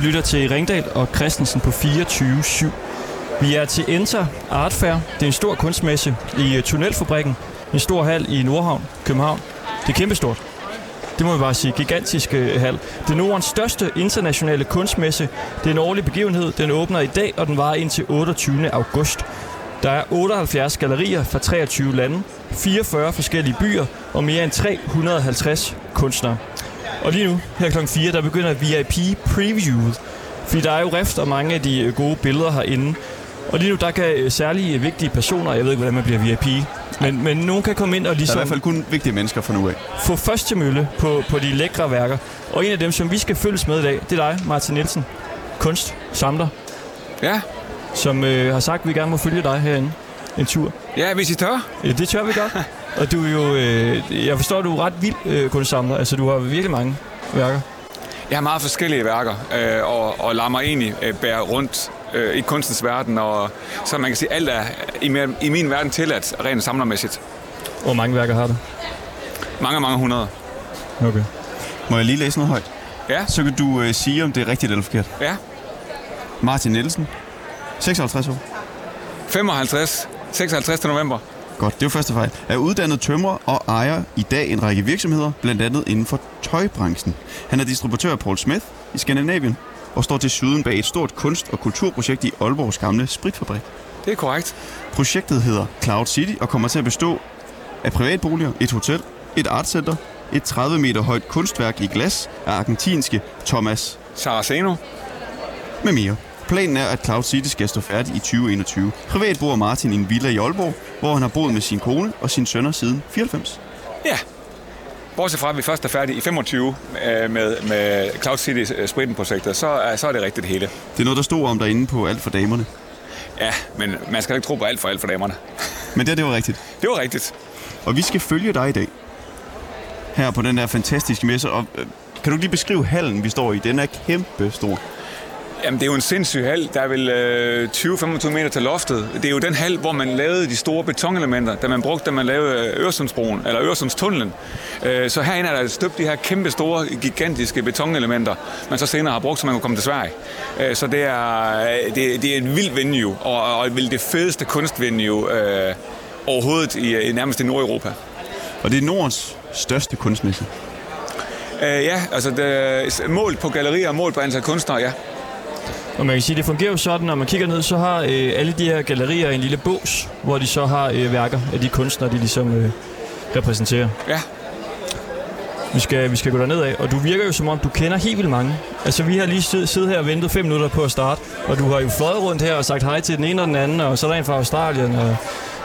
Du lytter til Ringdal og Christensen på 24-7. Vi er til Enter Art Fair. Det er en stor kunstmesse i øh, Tunnelfabrikken. En stor hal i Nordhavn, København. Det er kæmpestort. Det må vi bare sige. Gigantisk øh, hal. Det er Nordens største internationale kunstmesse. Det er en årlig begivenhed. Den åbner i dag, og den varer indtil 28. august. Der er 78 gallerier fra 23 lande, 44 forskellige byer og mere end 350 kunstnere. Og lige nu, her kl. 4, der begynder VIP Previewet. Fordi der er jo rift og mange af de øh, gode billeder herinde. Og lige nu, der kan øh, særlige øh, vigtige personer, jeg ved ikke, hvordan man bliver VIP, men, men nogen kan komme ind og Der er i ligesom hvert fald kun vigtige mennesker fra nu af. få første mølle på, på de lækre værker. Og en af dem, som vi skal følges med i dag, det er dig, Martin Nielsen. Kunst, samler, Ja, som øh, har sagt, at vi gerne må følge dig herinde en tur. ja hvis I tør. Ja, det tør vi godt. Og du er jo, øh, jeg forstår, at du er ret vild øh, kunstsamler. Altså, du har virkelig mange værker. Jeg har meget forskellige værker, øh, og, og lader mig egentlig øh, bære rundt øh, i kunstens verden, og så man kan sige, alt er i, min- i min verden tilladt rent samlermæssigt. Hvor mange værker har du? Mange, mange hundrede. Okay. Må jeg lige læse noget højt? Ja, Så kan du øh, sige, om det er rigtigt eller forkert. ja. Martin Nielsen, 56 år. 55, 56. november. Godt, det er jo første fejl. Er uddannet tømrer og ejer i dag en række virksomheder, blandt andet inden for tøjbranchen. Han er distributør af Paul Smith i Skandinavien og står til syden bag et stort kunst- og kulturprojekt i Aalborgs gamle spritfabrik. Det er korrekt. Projektet hedder Cloud City og kommer til at bestå af privatboliger, et hotel, et artcenter, et 30 meter højt kunstværk i glas af argentinske Thomas Saraceno. med mere. Planen er, at Cloud City skal stå færdig i 2021. Privat bor Martin i en villa i Aalborg, hvor han har boet med sin kone og sine sønner siden 94. Ja. Bortset fra, at vi først er færdige i 25 øh, med, med Cloud City øh, Spritten-projektet, så, er- så er det rigtigt det hele. Det er noget, der stod om derinde på Alt for Damerne. Ja, men man skal ikke tro på alt for alt for damerne. Men det, det var rigtigt. Det var rigtigt. Og vi skal følge dig i dag. Her på den her fantastiske messe. Og, øh, kan du lige beskrive hallen, vi står i? Den er kæmpe stor. Jamen, det er jo en sindssyg hal. Der er vel øh, 20-25 meter til loftet. Det er jo den hal, hvor man lavede de store betonelementer, da man brugte, da man lavede øh, Øresundsbroen, eller Øresundstunnelen. Øh, så herinde er der støbt de her kæmpe store, gigantiske betonelementer, man så senere har brugt, så man kunne komme til Sverige. Øh, så det er, øh, det, det er et vildt venue, og, og vel det fedeste kunstvenue øh, overhovedet i, i nærmest i Nordeuropa. Og det er Nordens største kunstmesse. Øh, ja, altså det, målt på gallerier og målt på antal kunstnere, ja. Og man kan sige, det fungerer jo sådan, når man kigger ned, så har øh, alle de her gallerier en lille bås, hvor de så har øh, værker af de kunstnere, de ligesom øh, repræsenterer. Ja, Vi skal, vi skal gå derned af, og du virker jo som om, du kender helt vildt mange. Altså, vi har lige siddet, siddet her og ventet fem minutter på at starte, og du har jo fløjet rundt her og sagt hej til den ene og den anden, og så er der en fra Australien, og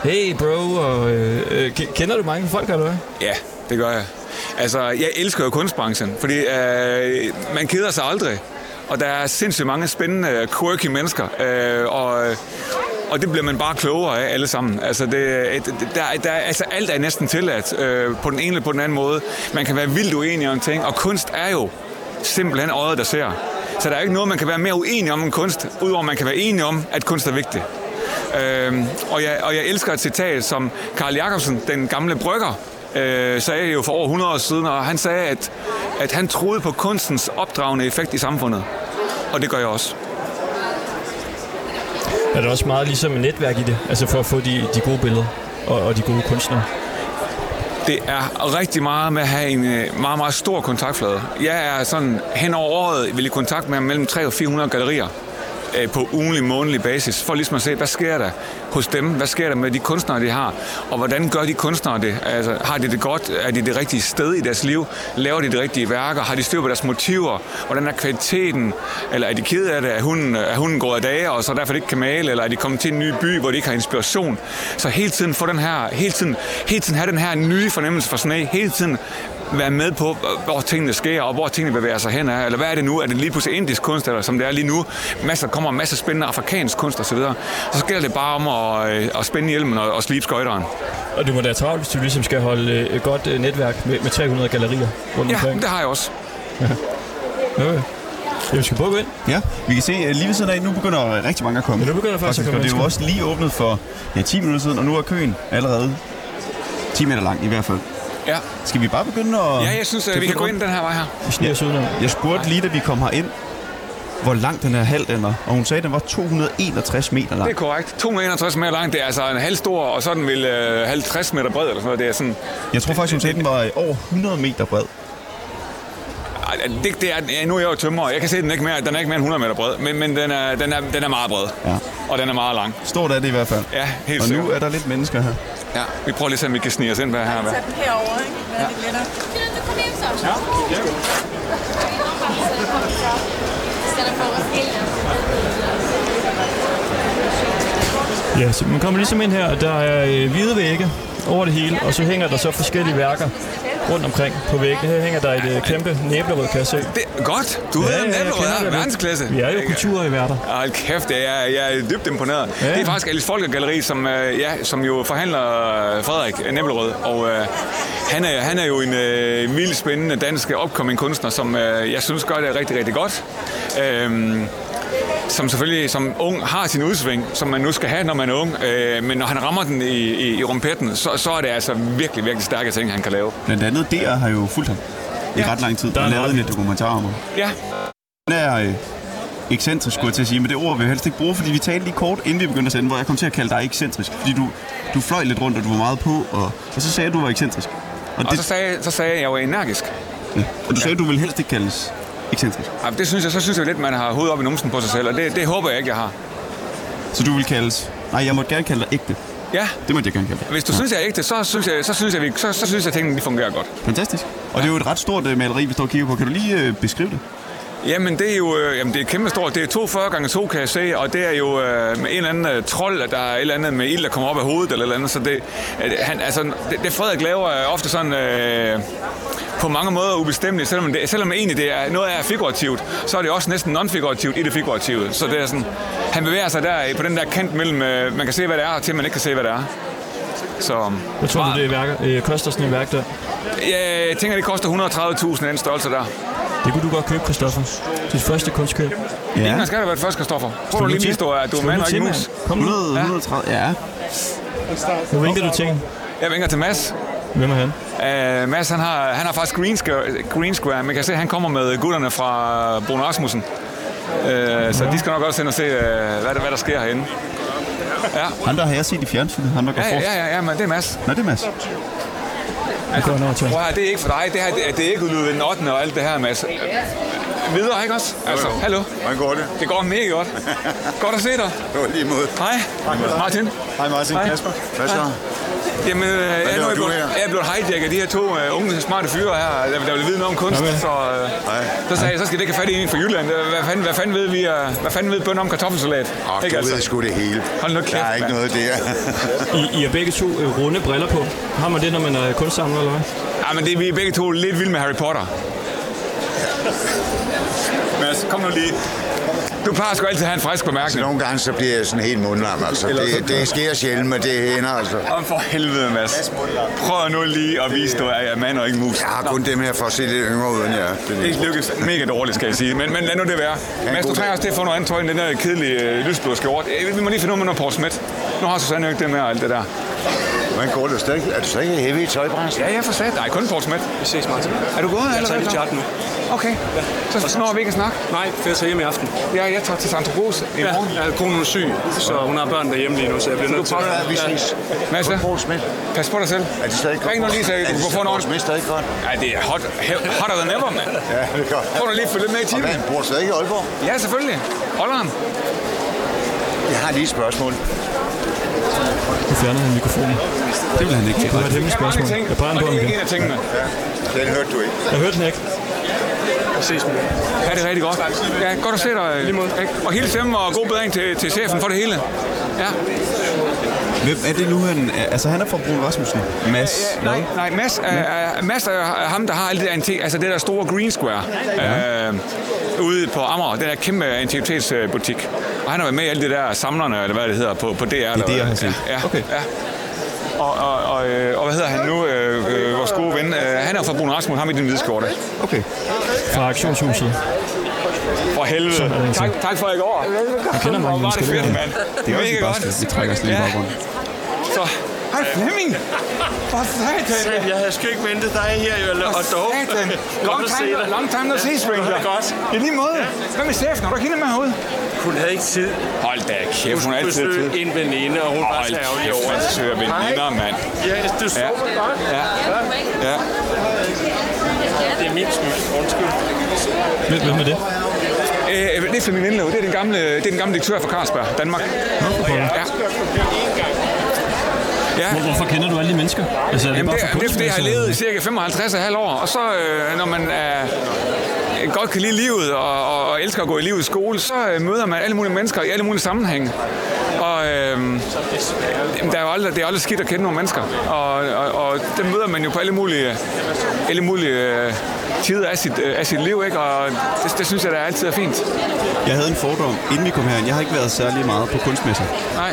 hey bro, og øh, øh, ke- kender du mange folk, eller hvad? Ja, det gør jeg. Altså, jeg elsker jo kunstbranchen, fordi øh, man keder sig aldrig. Og der er sindssygt mange spændende, quirky mennesker. Øh, og, og det bliver man bare klogere af alle sammen. Altså, det, der, der, altså alt er næsten tilladt øh, på den ene eller på den anden måde. Man kan være vildt uenig om ting, og kunst er jo simpelthen øjet, der ser. Så der er ikke noget, man kan være mere uenig om end kunst, udover at man kan være enig om, at kunst er vigtigt. Øhm, og, jeg, og jeg elsker et citat, som Karl Jacobsen, den gamle brygger, øh, sagde jo for over 100 år siden, og han sagde, at, at han troede på kunstens opdragende effekt i samfundet. Og det gør jeg også. Er der også meget ligesom et netværk i det, altså for at få de, de gode billeder og, og de gode kunstnere? Det er rigtig meget med at have en øh, meget, meget stor kontaktflade. Jeg er sådan hen over året vil i kontakt med mellem 300 og 400 gallerier øh, på ugenlig, månedlig basis, for ligesom at se, hvad sker der hos dem, hvad sker der med de kunstnere, de har, og hvordan gør de kunstnere det? Altså, har de det godt? Er de det rigtige sted i deres liv? Laver de de rigtige værker? Har de styr på deres motiver? Hvordan er kvaliteten? Eller er de ked af det? Er hunden, er hunden gået af dage, og så derfor ikke kan male? Eller er de kommet til en ny by, hvor de ikke har inspiration? Så hele tiden få den her, hele tiden, hele tiden have den her nye fornemmelse for sne, hele tiden være med på, hvor tingene sker, og hvor tingene bevæger sig hen af. Eller hvad er det nu? Er det lige pludselig indisk kunst, eller som det er lige nu? Masser, kommer en masse spændende afrikansk kunst osv. Så, så gælder det bare om at, øh, at spænde hjelmen og, og slibe skøjteren. Og du må da travlt, hvis du ligesom skal holde øh, et godt øh, netværk med, med 300 gallerier rundt Ja, omkring. det har jeg også. Okay. Ja, vi skal prøve at gå ind. Ja, vi kan se lige ved siden af, nu begynder rigtig mange at komme. Ja, nu begynder faktisk at komme Og det er jo også lige åbnet for ja, 10 minutter siden, og nu er køen allerede 10 meter lang i hvert fald. Ja, Skal vi bare begynde at... ja jeg synes, at vi kan gå ind den her vej her. Vi sniger udenom. Jeg spurgte lige, da vi kom herind, hvor lang den her hal den er. Og hun sagde, at den var 261 meter lang. Det er korrekt. 261 meter lang, det er altså en halv stor, og så den øh, 50 meter bred eller sådan noget. Det er sådan, Jeg tror faktisk, hun sagde, at den var øh, over 100 meter bred. Det, det er, ja, nu er jeg jo tømmer, jeg kan se, at den ikke mere, den er ikke mere end 100 meter bred, men, men den, er, den, er, den er meget bred. Ja. Og den er meget lang. Stort er det i hvert fald. Ja, helt Og nu sikkert. er der lidt mennesker her. Ja, vi prøver lige at se, om vi kan snige os ind bag her. Hvad? Tag den herover, ikke? Det er lidt lettere. Ja, så man kommer ligesom ind her, og der er øh, hvide vægge over det hele, og så hænger der så forskellige værker rundt omkring på væggene. Her hænger der et øh, kæmpe næblerød, kan jeg se. Det er godt. Du ved, ja, jeg ja, ja, det. verdensklasse. Vi er jo kulturværter. Hold kæft, jeg er, jeg er dybt imponeret. Ja. Ja. Det er faktisk Alice Folker Galleri, som, øh, ja, som jo forhandler øh, Frederik Næblerød. Og øh, han, er, han er jo en øh, vildt spændende dansk upcoming kunstner, som øh, jeg synes gør det rigtig, rigtig godt. Øhm, som selvfølgelig som ung har sin udsving, som man nu skal have, når man er ung. Øh, men når han rammer den i, i, i rumpetten, så, så er det altså virkelig, virkelig stærke ting, han kan lave. Blandt andet DR har jo fulgt ham i ret lang tid. Der er lavet nok- en dokumentar om ham. Ja, Han er øh, ekscentrisk, skulle jeg til at sige, men det ord vil jeg helst ikke bruge, fordi vi talte lige kort, inden vi begyndte at sende, hvor jeg kom til at kalde dig ekscentrisk. Fordi du, du fløj lidt rundt, og du var meget på, og, og så sagde du, at du var ekscentrisk. Og, og det, så sagde, så sagde jeg, at jeg var energisk. ja. og du sagde, at du ville helst ikke kaldes ekscentrisk. Ja, det synes jeg, så synes jeg lidt, man har hovedet op i numsen på sig selv, og det, det håber jeg ikke, jeg har. Så du vil kaldes... Nej, jeg må gerne kalde dig ægte. Ja, Det må jeg gerne kalde dig. hvis du ja. synes, jeg er ægte, så synes jeg, så synes jeg, så, så synes jeg, at tingene de fungerer godt. Fantastisk. Og det er jo et ret stort øh, maleri, vi står og kigger på. Kan du lige øh, beskrive det? Jamen, det er jo øh, jamen, det er kæmpe stort. Det er 42 gange 2, kan jeg se, og det er jo øh, med en eller anden øh, trold, der er et eller andet med ild, der kommer op af hovedet eller eller andet. Så det, øh, han, altså, det, det Frederik laver er ofte sådan... Øh, på mange måder ubestemmeligt, selvom, det, selvom egentlig det er noget er figurativt, så er det også næsten non-figurativt i det figurative. Så det er sådan, han bevæger sig der på den der kant mellem, øh, man kan se, hvad det er, til man ikke kan se, hvad det er. Så Hvad tror du, det er værker, øh, koster sådan et værk der? ja, jeg tænker, det koster 130.000 den størrelse der. Det kunne du godt købe, Christoffer. Dit første kunstkøb. Ja. Ingen skal det være et først, Kristoffer. Prøv du lige vise, du er, at du er mand og ikke mand. mus. Kom nu. 100, 130, ja. Nu vinker du til. Jeg vinker til Mads. Hvem er han? Uh, Mads, han har, han har faktisk green square, green square. Man kan se, at han kommer med gutterne fra Bruno Rasmussen. Uh, så de skal nok også ind og se, uh, hvad, der, hvad der sker herinde. Ja. Han der har jeg set i fjernsynet. Han der går Ja, forrest. ja, ja, ja, men det er Mads. Nå, det er Mads. Til. Prøv at høre, det er ikke for dig. Det, her, det, er- det er ikke udlydet den 8. og alt det her, Mads. Videre, ikke også? Altså, hallo. Hvordan går det? Det går mega godt. Godt at se dig. Det var lige mod. Hej, Martin. Hej Martin Hej. Kasper. Hvad så? Jamen, øh, jeg, er nu du blevet, her? jeg er blevet hijacket af de her to uh, unge, smarte fyre her, der, der vil vide noget om kunst. Vel. Så, uh, så sagde jeg, så skal det ikke have fat i en fra Jylland. Hvad fanden, hvad fanden ved vi, uh, hvad fanden ved bønder om kartoffelsalat? Ikke du altså? ved sgu det hele. Hold nu kæft, Der er ikke mand. noget der. I, I har begge to øh, runde briller på. Har man det, når man er kunstsamler, eller hvad? Ja, men det er vi er begge to lidt vilde med Harry Potter. Mads, kom nu lige. Du plejer sgu altid at have en frisk bemærkning. Nogle gange så bliver jeg sådan helt mundlam, altså. Det, det sker sjældent, men det hænder, altså. Om for helvede, Mads. Prøv nu lige at vise, at du er mand og ikke mus. Jeg har kun dem her for at se lidt yngre ud end jeg. er. Det lykkes mega dårligt, skal jeg sige. Men, men lad nu det være. Mads, du trænger også til at få noget andet tøj end den der kedelige øh, lysblå skjort. Øh, Vi må lige finde ud af noget Paul Smith. Nu har Susanne jo ikke det med og alt det der. Hvordan går det? Stadig, er du stadig heavy i tøjbranchen? Ja, jeg får sat. Nej, kun Paul. Vi ses, Martin. Er du gået Jeg tager lige hvad? chat nu. Okay. Så når vi ikke snakke. Nej, for jeg tager hjem i aften. Ja, jeg tager til Santa Cruz i Ja, morgen. ja, konen er syg, så hun har børn derhjemme lige nu, så jeg bliver nødt til Ja, vi Ja. ses. Hvad? Paul Smith. pas på dig selv. Er det stadig godt? Ring nu lige, så Er du det kan få en ordentlig... Smith stadig godt? Ja, det er hot, hotter than ever, mand. Ja, det er godt. Prøv nu lige at følge lidt med i Og timen. hvad, bor du stadig i Aalborg? Ja, selvfølgelig. Holder han. Jeg har lige et spørgsmål. Nu fjerner han mikrofonen. Det vil han ikke. Det var et hemmeligt spørgsmål. Jeg og på det ham igen. Den hørte du ikke. Jeg hørte den ikke. Ses, Martin. Ja, det er rigtig godt. Ja, godt at se dig. Og hele dem og god bedring til, til chefen for det hele. Ja. Hvem er det nu, han... Altså, han er fra Brun Rasmussen. Mads. Ja, nej, nej, Mads, er, er, Mads er ham, der har alt det der, altså det der store Green Square ja. øh, ude på Amager. Den der kæmpe antikvitetsbutik. Og han har været med i alt det der samlerne, eller hvad det hedder, på, på DR. Det er det, jeg har set. Ja, Okay. ja. Og, og, og, øh, og hvad hedder han nu, øh, øh, vores gode ven? Øh, han er fra Bruno Rasmussen, ham i den hvide skjorte. Okay. Fra auktionshuset. For helvede. Tak, tak for i går. kender mange Hvor var det mennesker, det fedt, mand. Det er også Mega bare godt. Vi trækker os lige i Ja. baggrunden. Så Hej Flemming! For satan! Jeg havde sgu ikke ventet dig her, jo, og dog. Satan! Long time, long time no see, stranger. Det er godt. I lige måde. Hvad med chefen? Har du ikke hende med herude? Hun havde ikke tid. Hold da kæft, hun er altid tid. en veninde, og hun var så ærgerlig over Hold det. kæft, søger veninder, mand. Ja, du så Ja. godt. Ja. Ja. Det er min skyld. Undskyld. Hvem er det? Øh, det er Flemming Lindløv. Det er den gamle, det er den gamle direktør for Carlsberg, Danmark. Ja. Ja. Hvor, hvorfor kender du alle de mennesker? Altså, er det Jamen, bare det, for det er fordi, jeg har levet i cirka 55,5 år, og så øh, når man er, øh, godt kan lide livet og, og, og elsker at gå i livets skole, så øh, møder man alle mulige mennesker i alle mulige sammenhænge. Og øh, der er jo aldrig, det er aldrig skidt at kende nogle mennesker, og, og, og dem møder man jo på alle mulige, alle mulige øh, tider af sit, øh, af sit liv, ikke? og det, det synes jeg, der altid er fint. Jeg havde en fordom, inden vi kom herind. Jeg har ikke været særlig meget på kunstmesser. Nej,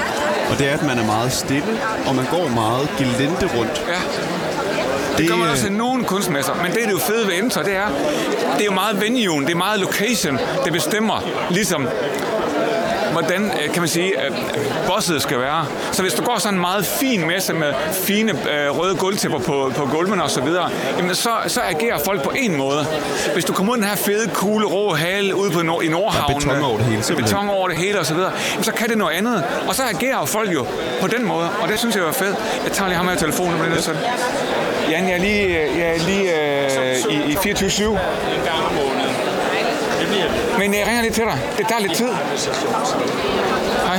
Og det er, at man er meget stille, og man går meget gelente rundt. ja. Det, Det gør man også i nogle kunstmesser, men det er det jo fede ved Enter, det er, det er jo meget venue, det er meget location, det bestemmer ligesom, hvordan, øh, kan man sige, øh, bosset skal være. Så hvis du går sådan en meget fin messe med fine øh, røde gulvtæpper på, på gulvene og så videre, jamen så, så agerer folk på en måde. Hvis du kommer ud den her fede, cool, rå hale ude på nord, i Nordhavn, beton over det hele, simpelthen. beton over det hele videre, jamen så kan det noget andet. Og så agerer folk jo på den måde, og det synes jeg er fedt. Jeg tager lige ham her i telefonen, men det er sådan. Jan, jeg er lige, jeg er lige øh, i, i 24-7. En gang om måneden. Det bliver det. Men jeg ringer lige til dig. Det tager lidt tid. Hej.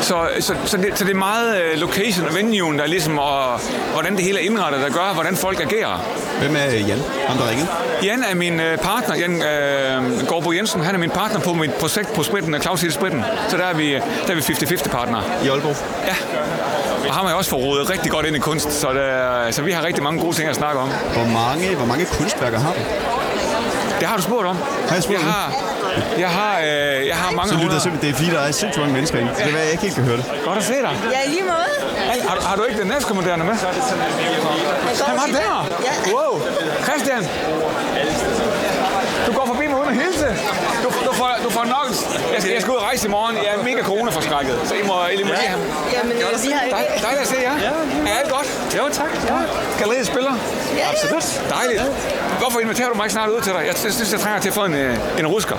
Så, så, så, det, så det er meget øh, location og venuen, der ligesom, og hvordan det hele er indrettet, der gør, hvordan folk agerer. Hvem er Jan? Ham, der ringede? Jan er min øh, partner, Jan øh, Gårdbo Jensen, han er min partner på mit projekt på Spritten, øh, Claus Hill Spritten. Så der er vi, der er vi 50-50 partner. I Aalborg? Ja. Og ham har jeg også fået rodet rigtig godt ind i kunst, så, der, så vi har rigtig mange gode ting at snakke om. Hvor mange, hvor mange kunstværker har du? Det har du spurgt om. Har jeg spurgt jeg har, jeg har, øh, jeg har mange Så lytter jeg simpelthen, det er fordi, der er sindssygt mange mennesker inde. Det kan være, jeg ikke helt kan høre det. Godt at se dig. Ja, i lige måde. Hey, har, har, du ikke den næstkommanderende med? Han var der. Ja. Wow. Christian. Du går forbi mig uden at hilse. Du. Jeg skal, jeg skal ud og rejse i morgen. Jeg er mega coronaforskrækket. Så I må, må lige have... Jamen, øh, vi har Dej, dejligt at se jer. Er alt godt? Jo, tak. Ja. Galleriet spiller? ja. Absolut. Dejligt. Hvorfor inviterer du mig snart ud til dig? Jeg synes, jeg trænger til at få en, øh, en rusker.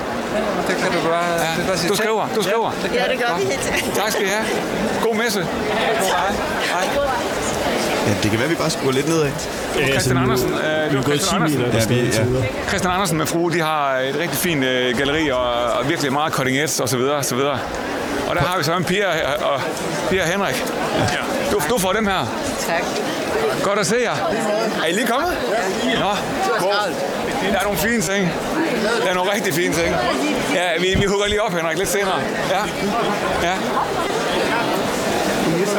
Det kan du bare, Ja. det bare sige Du skriver, du skriver. Ja, det gør vi helt. Tak skal I have. God messe. Ja, det kan være, vi bare gå lidt nedad. Christian Andersen. Øh, det var Christian Andersen. Ja, vi, ja. Christian Andersen med frue, de har et rigtig fint øh, galleri og, og virkelig meget cutting edge og så videre, så videre. Og der har vi så en Pia og, Pia og Henrik. Du, du får dem her. Tak. Godt at se jer. Er I lige kommet? Nå, god. Der er nogle fine ting. Der er nogle rigtig fine ting. Ja, vi, vi hugger lige op, Henrik, lidt senere. Ja. Ja.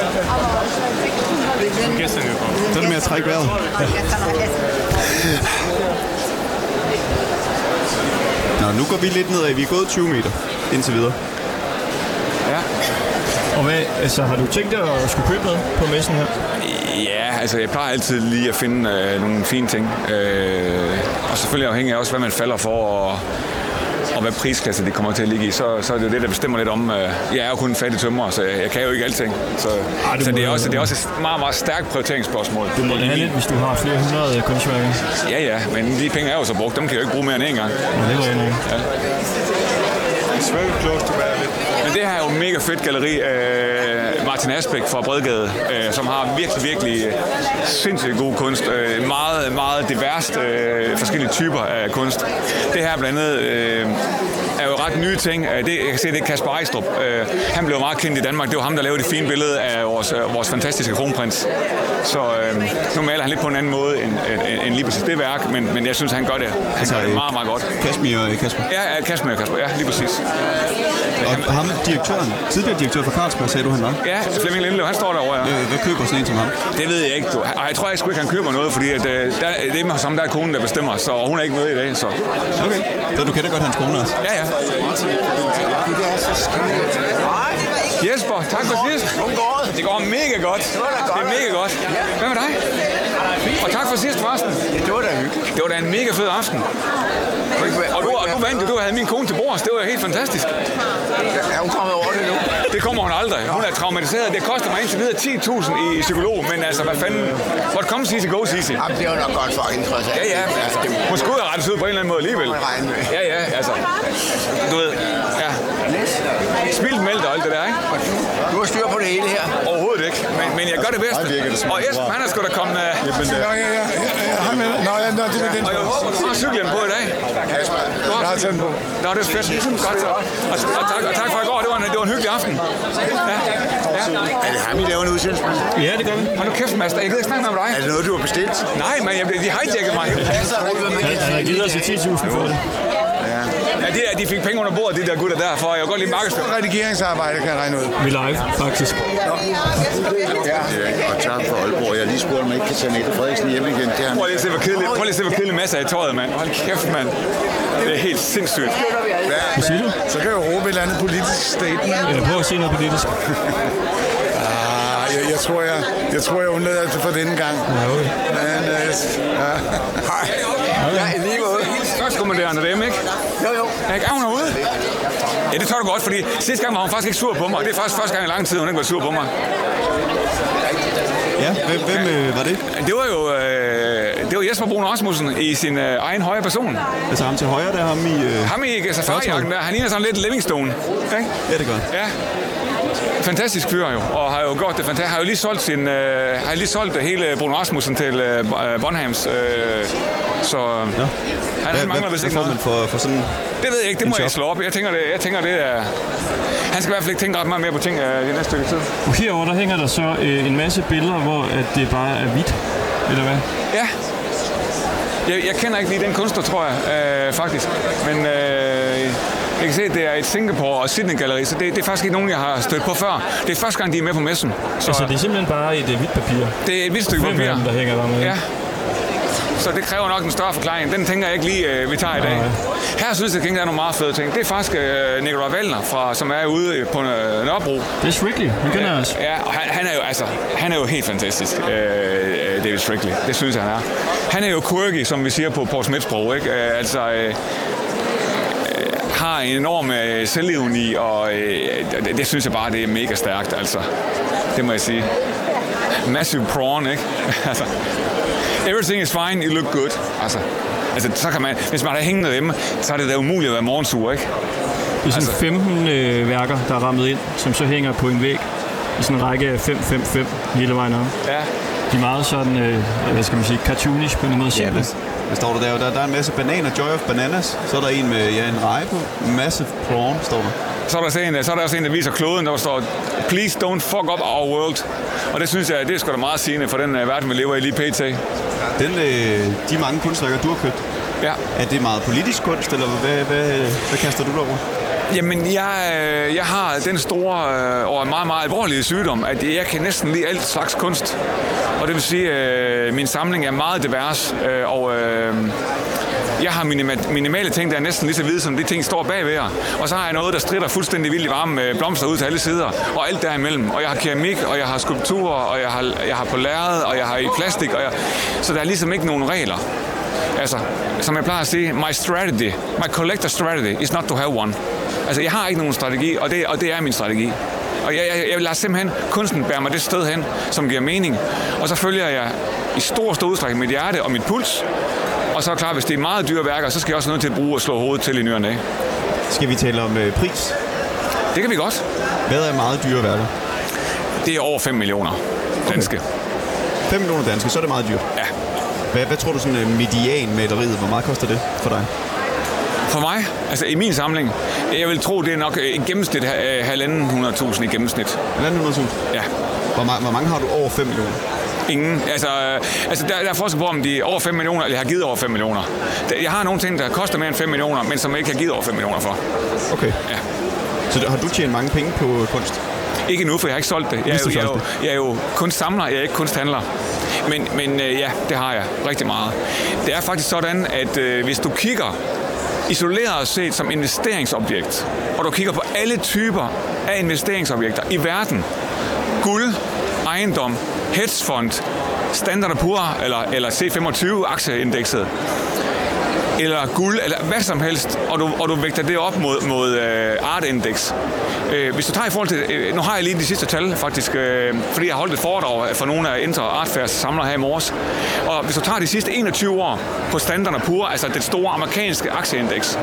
Er. Så er det med at trække vejret. Nå, nu går vi lidt nedad. Vi er gået 20 meter indtil videre. ja. Og hvad, altså, har du tænkt dig at skulle købe noget på messen her? Ja, altså jeg plejer altid lige at finde øh, nogle fine ting. Øh, og selvfølgelig afhængig af også, hvad man falder for, og, og hvad prisklasse det kommer til at ligge i. Så, så er det jo det, der bestemmer lidt om... Øh, jeg er jo kun en fattig tømrer, så jeg, jeg kan jo ikke alting. Så, du så det, er også, det er også et meget, meget stærkt prioriteringsspørgsmål. Du må have lidt, hvis du har flere hundrede kunstværker. Ja, ja, men de penge er jo så brugt. Dem kan jeg jo ikke bruge mere end en gang. Ja, det var jeg nok. It's very close to where I live. Men det her er jo et mega fedt galleri. Øh, Martin Asbæk fra Bredgade, øh, som har virkelig, virkelig øh, sindssygt god kunst. Øh, meget, meget diverst øh, forskellige typer af kunst. Det her blandt andet øh, er jo ret nye ting. Øh, Det, jeg kan se, det er Kasper Ejstrup. Øh, han blev meget kendt i Danmark. Det var ham, der lavede det fine billede af vores, øh, vores fantastiske kronprins. Så øh, nu maler han lidt på en anden måde end, end, end lige præcis det værk, men, men jeg synes, han gør det, han Altså, gør det meget, meget godt. Kasmir og Kasper. Ja, ja, Kasper, Kasper, ja, lige præcis. Og ham, direktøren, tidligere direktør for Carlsberg, sagde du, han var. Ja, Flemming Lindeløv, han står derovre, ja. Hvad køber sådan en som ham? Det ved jeg ikke. Du. Jeg tror ikke, sgu ikke, han køber noget, fordi at, der, det er med som der er konen, der bestemmer, så hun er ikke med i dag. Så. Okay. Så du kender godt hans kone også. Ja, ja. Jesper, tak for sidst. Det går mega godt. Det er mega godt. Hvad med dig? Og tak for sidst forresten. Det var da hyggeligt. Det var da en mega fed aften. Og du, og du vandt du havde min kone til bords. Det var helt fantastisk. Er hun kommet over det nu? Det kommer hun aldrig. Hun er traumatiseret. Det koster mig indtil videre 10.000 i psykolog, men altså, hvad fanden? What comes easy goes easy. Jamen, det var nok godt for hende, trods alt. Ja, ja. Altså, det Hun skulle have rettet ud på en eller anden måde alligevel. Ja, ja, altså. Du ved, ja. Spildt mælk og alt det der, ikke? Du har styr på det hele her. Overhovedet ikke, men, men jeg gør det bedste. Det Og Esben, han er sgu da kommet... Uh, ja, ja, ja, med. Nå, ja, nå, det er den. og jeg håber, du har cyklen på i dag. Kasper, Jeg har tændt på. Nå, det er fedt. Godt så. Og, og, tak, og tak for i går. Det var en, det var en hyggelig aften. Ja. er det ham, I laver en udsendelse med? Ja, det gør vi. Hold nu kæft, Mads. Jeg gider ikke snakke med dig. Er det noget, du har bestilt? Nej, men jeg, de hijacket mig. Han har givet os i 10.000 for det. Ja, de, der, de fik penge under bordet, de der gutter der, for jeg kan godt lide markedsføring. Redigeringsarbejde kan jeg regne ud. Vi er live, faktisk. Ja, og tak for Aalborg. Jeg har lige spurgt, om jeg ikke kan tage Mette Frederiksen hjem igen. Det har Prøv lige at se, hvor kedelig, prøv lige at se, hvor kedelig masse af i tøjet, mand. Hold kæft, mand. Det er helt sindssygt. Hvad siger du? Så kan jeg råbe et eller andet politisk statement. Eller prøv at sige noget politisk. Ah, jeg, jeg, tror, jeg, jeg tror, jeg undlader det for denne gang. Ja, okay. Men, øh, ja. Ja, i lige måde. Førstkommanderende dem, ikke? Jo, jo. Er ikke er hun herude? Ja, det tør du godt, fordi sidste gang var hun faktisk ikke sur på mig. Det er faktisk første gang i lang tid, hun ikke var sur på mig. Ja, hvem, hvem øh, var det? Det var jo øh, det var Jesper Brun Rasmussen i sin øh, egen højre person. Altså ham til højre, der er ham i... Øh... Ham i safari-jakken der, han ligner sådan lidt Livingstone. Ikke? Ja, det gør. Ja. Fantastisk fyr jo, og har jo gjort det fantastisk. Har jo lige solgt, sin, øh, har lige solgt hele Brun Rasmussen til øh, Bonhams. Øh, så ja. han, Hvad, han mangler vist ikke får man noget. for, for sådan... Det ved jeg ikke, det må jeg job? slå op. Jeg tænker, det, jeg tænker, det er... Han skal i hvert fald ikke tænke ret meget mere på ting øh, det næste stykke tid. Herover der hænger der så øh, en masse billeder, hvor at det bare er hvidt. Eller hvad? Ja. Jeg, jeg kender ikke lige den kunstner, tror jeg, øh, faktisk. Men øh, jeg kan se, at det er et Singapore og Sydney-galleri, så det, det er faktisk ikke nogen, jeg har stødt på før. Det er første gang, de er med på messen. Så Altså, det er simpelthen bare et øh, hvidt papir. det er et vildt stykke papir. dem, der hænger der med. Ja. Så det kræver nok en større forklaring. Den tænker jeg ikke lige, øh, vi tager i dag. Nej. Her synes jeg, at der er nogle meget fede ting. Det er faktisk øh, Nikolaj Wallner, fra, som er ude på øh, Nørrebro. Det er Strictly. Han kender også. Ja, og han, han, er jo, altså, han er jo helt fantastisk, øh, øh, David Strictly. Det synes jeg, han er. Han er jo quirky, som vi siger på Paul Smiths sprog. Ikke? Øh, altså, øh, øh, har en enorm øh, selvivni, og øh, det, det, synes jeg bare, det er mega stærkt. Altså, det må jeg sige. Massive prawn, ikke? altså, everything is fine, you look good. Altså, altså, så kan man, hvis man har hængende hjemme, så er det da umuligt at være morgensur, ikke? Det er sådan Altså- 15 øh, værker, der er rammet ind, som så hænger på en væg i sådan en række af 5, 5, 5 hele vejen op. Ja. De er meget sådan, øh, hvad skal man sige, cartoonish på en måde Ja, hvad, hvad står der der? der? Der er en masse bananer, Joy of Bananas. Så er der en med ja, en reje på. Massive prawn, står der. Så er, der en, så er der også en, der viser kloden, der står, please don't fuck up our world. Og det synes jeg, det er sgu da meget sigende for den uh, verden, vi lever i lige pt. Den, øh, de mange kunstværker, du har købt, Ja. er det meget politisk kunst, eller hvad, hvad, hvad kaster du dig over? Jamen, jeg, øh, jeg har den store øh, og meget, meget alvorlige sygdom, at jeg kan næsten lide alt slags kunst. Og det vil sige, at min samling er meget divers, og jeg har minimale ting, der er næsten lige så hvide, som de ting, der står bagved jer. Og så har jeg noget, der strider fuldstændig vildt i varme med blomster ud til alle sider, og alt derimellem. Og jeg har keramik, og jeg har skulpturer, og jeg har, jeg har på lærred, og jeg har i plastik, og jeg, så der er ligesom ikke nogen regler. Altså, som jeg plejer at sige, my strategy, my collector strategy is not to have one. Altså, jeg har ikke nogen strategi, og det, og det er min strategi. Og jeg, jeg, jeg lader simpelthen kunsten bære mig det sted hen, som giver mening. Og så følger jeg i stor, stor udstrækning mit hjerte og mit puls. Og så er klart, hvis det er meget dyre værker, så skal jeg også noget til at bruge og slå hovedet til i nyerne. Skal vi tale om øh, pris? Det kan vi godt. Hvad er meget dyre værker? Det er over 5 millioner danske. 5 millioner danske, så er det meget dyrt. Ja. Hvad, hvad tror du sådan øh, medianmaleriet, hvor meget koster det for dig? For mig, altså i min samling, jeg vil tro, det er nok en gennemsnit af halvanden 100.000 i gennemsnit. 1.500.000? Ja. Hvor, ma- hvor mange har du over 5 millioner? Ingen. Altså, øh, altså der, der er forskel på, om de er over 5 millioner, eller har givet over 5 millioner. Jeg har nogle ting, der koster mere end 5 millioner, men som jeg ikke har givet over 5 millioner for. Okay. Ja. Så har du tjent mange penge på kunst? Ikke nu, for jeg har ikke solgt det. Jeg er, jo, jeg, er jo, jeg er jo kunstsamler, jeg er ikke kunsthandler. Men, men øh, ja, det har jeg rigtig meget. Det er faktisk sådan, at øh, hvis du kigger isoleret set som investeringsobjekt, og du kigger på alle typer af investeringsobjekter i verden, guld, ejendom, hedgefond, Standard Poor eller, eller C25 aktieindekset, eller guld, eller hvad som helst, og du, og du vægter det op mod, mod uh, Art Index. Uh, hvis du tager i forhold til, uh, nu har jeg lige de sidste tal faktisk, uh, fordi jeg har holdt et foredrag for nogle af Inter Art Fairs samlere her i morges, og hvis du tager de sidste 21 år på Standard Poor, altså det store amerikanske aktieindeks,